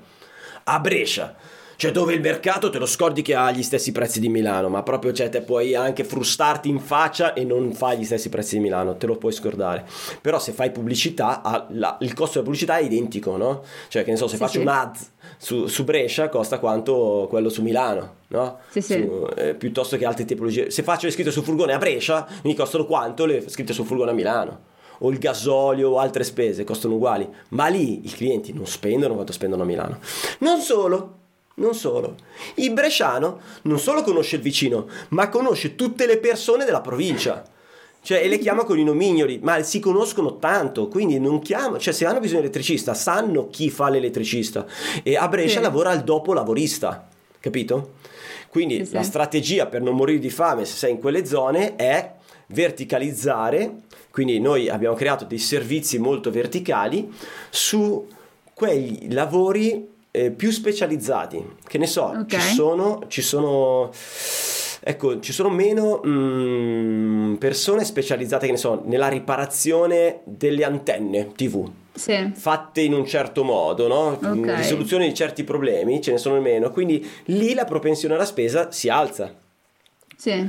A Brescia, cioè dove il mercato te lo scordi che ha gli stessi prezzi di Milano, ma proprio cioè, te puoi anche frustarti in faccia e non fai gli stessi prezzi di Milano, te lo puoi scordare. Però se fai pubblicità, ha- la- il costo della pubblicità è identico, no? Cioè che ne so, se Sì, faccio sì. un ad su, su Brescia costa quanto quello su Milano, no? Sì, sì. Su- eh, piuttosto che altre tipologie. Se faccio le scritte sul furgone a Brescia, mi costano quanto le scritte sul furgone a Milano. O il gasolio o altre spese costano uguali, ma lì i clienti non spendono quanto spendono a Milano. Non solo, non solo. Il bresciano non solo conosce il vicino, ma conosce tutte le persone della provincia. Cioè, e le chiama con i nomignoli, ma si conoscono tanto, quindi non chiama, cioè se hanno bisogno di elettricista, sanno chi fa l'elettricista. E a Brescia Sì. lavora il dopo lavorista, capito? Quindi Sì, sì. la strategia per non morire di fame se sei in quelle zone è verticalizzare, quindi noi abbiamo creato dei servizi molto verticali su quegli lavori eh, più specializzati. Che ne so, Ok. ci sono, ci sono, ecco, ci sono meno mm, persone specializzate, che ne so, nella riparazione delle antenne TV Sì. fatte in un certo modo, no? Ok. risoluzione di certi problemi, ce ne sono meno, quindi lì la propensione alla spesa si alza. Sì.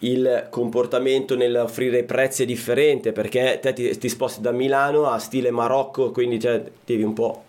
Il comportamento nell'offrire prezzi è differente perché te ti, ti sposti da Milano a stile Marocco, quindi cioè, devi un po'.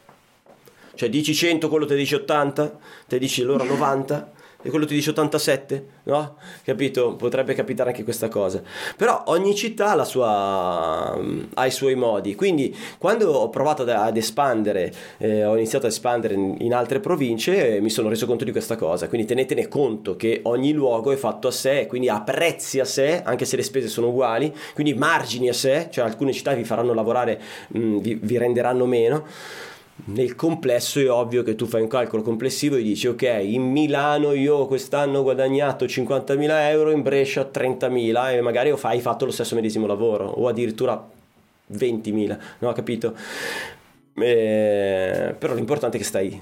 Cioè dici 100, quello ti dice 80, te dici loro 90 e quello ti dice 87, no? Capito? Potrebbe capitare anche questa cosa. Però ogni città ha, sua, ha i suoi modi. Quindi quando ho provato ad, espandere, eh, ho iniziato ad espandere in, in altre province, eh, mi sono reso conto di questa cosa. Quindi tenetene conto che ogni luogo è fatto a sé, quindi ha prezzi a sé, anche se le spese sono uguali, quindi margini a sé, cioè alcune città vi faranno lavorare, mh, vi, vi renderanno meno. Nel complesso è ovvio che tu fai un calcolo complessivo e dici ok, in Milano io quest'anno ho guadagnato 50.000 euro, in Brescia 30.000 e magari hai fatto lo stesso medesimo lavoro o addirittura 20.000, no? Capito? Eh, però l'importante è che stai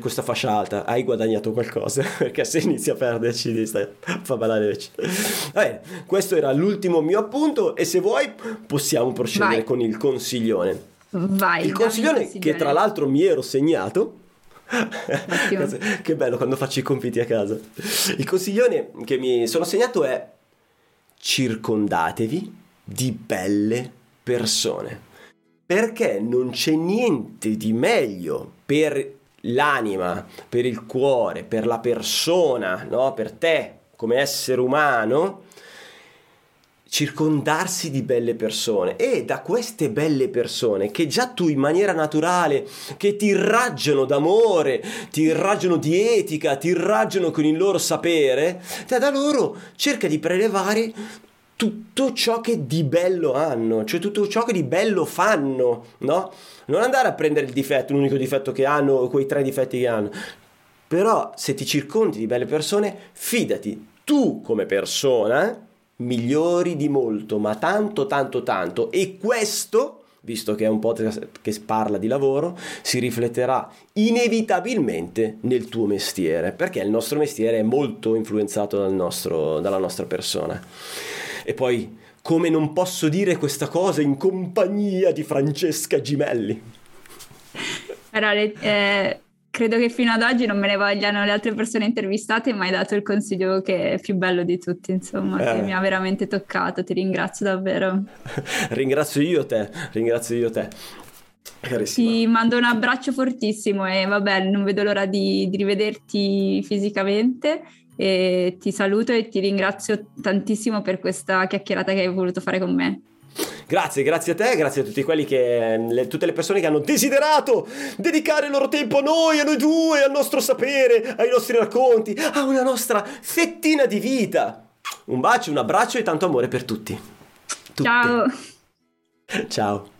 questa fascia alta hai guadagnato qualcosa perché se inizi a perderci stai fa ballare invece Va bene, questo era l'ultimo mio appunto e se vuoi possiamo procedere Vai. con il consiglione Vai. il consiglione che tra l'altro mi ero segnato che bello quando faccio i compiti a casa il consiglione che mi sono segnato è circondatevi di belle persone perché non c'è niente di meglio per l'anima, per il cuore, per la persona, no? per te come essere umano, circondarsi di belle persone e da queste belle persone che già tu in maniera naturale che ti irraggiano d'amore, ti irraggiano di etica, ti irraggiano con il loro sapere, te da loro cerca di prelevare tutto ciò che di bello hanno, cioè tutto ciò che di bello fanno, no? Non andare a prendere il difetto, l'unico difetto che hanno, o quei tre difetti che hanno. Però se ti circondi di belle persone, fidati, tu come persona migliori di molto, ma tanto, tanto, tanto. E questo visto che è un podcast che parla di lavoro, si rifletterà inevitabilmente nel tuo mestiere, perché il nostro mestiere è molto influenzato dal nostro, dalla nostra persona. E poi, come non posso dire questa cosa in compagnia di Francesca Gimelli? Allora, eh, credo che fino ad oggi non me ne vogliano le altre persone intervistate, ma hai dato il consiglio che è più bello di tutti, insomma, eh. che mi ha veramente toccato. Ti ringrazio davvero. ringrazio io te, ringrazio io te. Carissima. Ti mando un abbraccio fortissimo e vabbè, non vedo l'ora di, di rivederti fisicamente. E ti saluto e ti ringrazio tantissimo per questa chiacchierata che hai voluto fare con me. Grazie, grazie a te, grazie a tutti quelli che, le, tutte le persone che hanno desiderato dedicare il loro tempo a noi, a noi due, al nostro sapere, ai nostri racconti, a una nostra fettina di vita. Un bacio, un abbraccio e tanto amore per tutti. Tutte. Ciao. Ciao.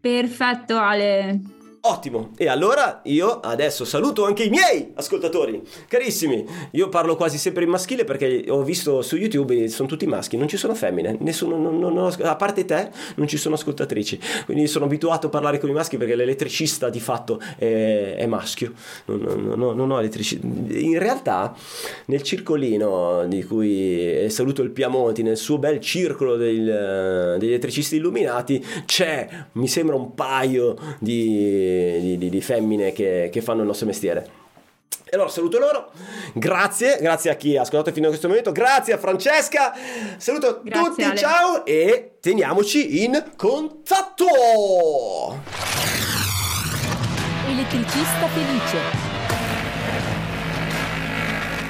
Perfetto Ale. Ottimo, e allora io adesso saluto anche i miei ascoltatori, carissimi. Io parlo quasi sempre in maschile perché ho visto su YouTube sono tutti maschi, non ci sono femmine, nessuno, non, non, non, a parte te non ci sono ascoltatrici. Quindi sono abituato a parlare con i maschi perché l'elettricista di fatto è, è maschio. Non, ho elettricista. In realtà nel circolino di cui saluto il Piamonti, nel suo bel circolo del, degli elettricisti illuminati, c'è, mi sembra un paio di di, di, di femmine che, che fanno il nostro mestiere. E allora saluto loro, grazie, grazie a chi ha ascoltato fino a questo momento, grazie a Francesca, saluto grazie, tutti, Ale. ciao e teniamoci in contatto! Elettricista felice.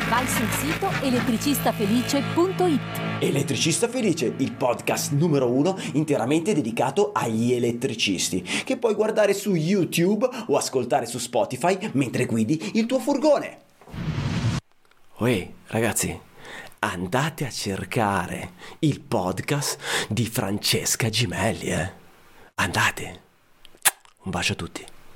Vai sul sito elettricistafelice.it Elettricista Felice, il podcast numero uno interamente dedicato agli elettricisti, che puoi guardare su YouTube o ascoltare su Spotify mentre guidi il tuo furgone. Uè, ragazzi, andate a cercare il podcast di Francesca Gimelli, eh? Andate. Un bacio a tutti.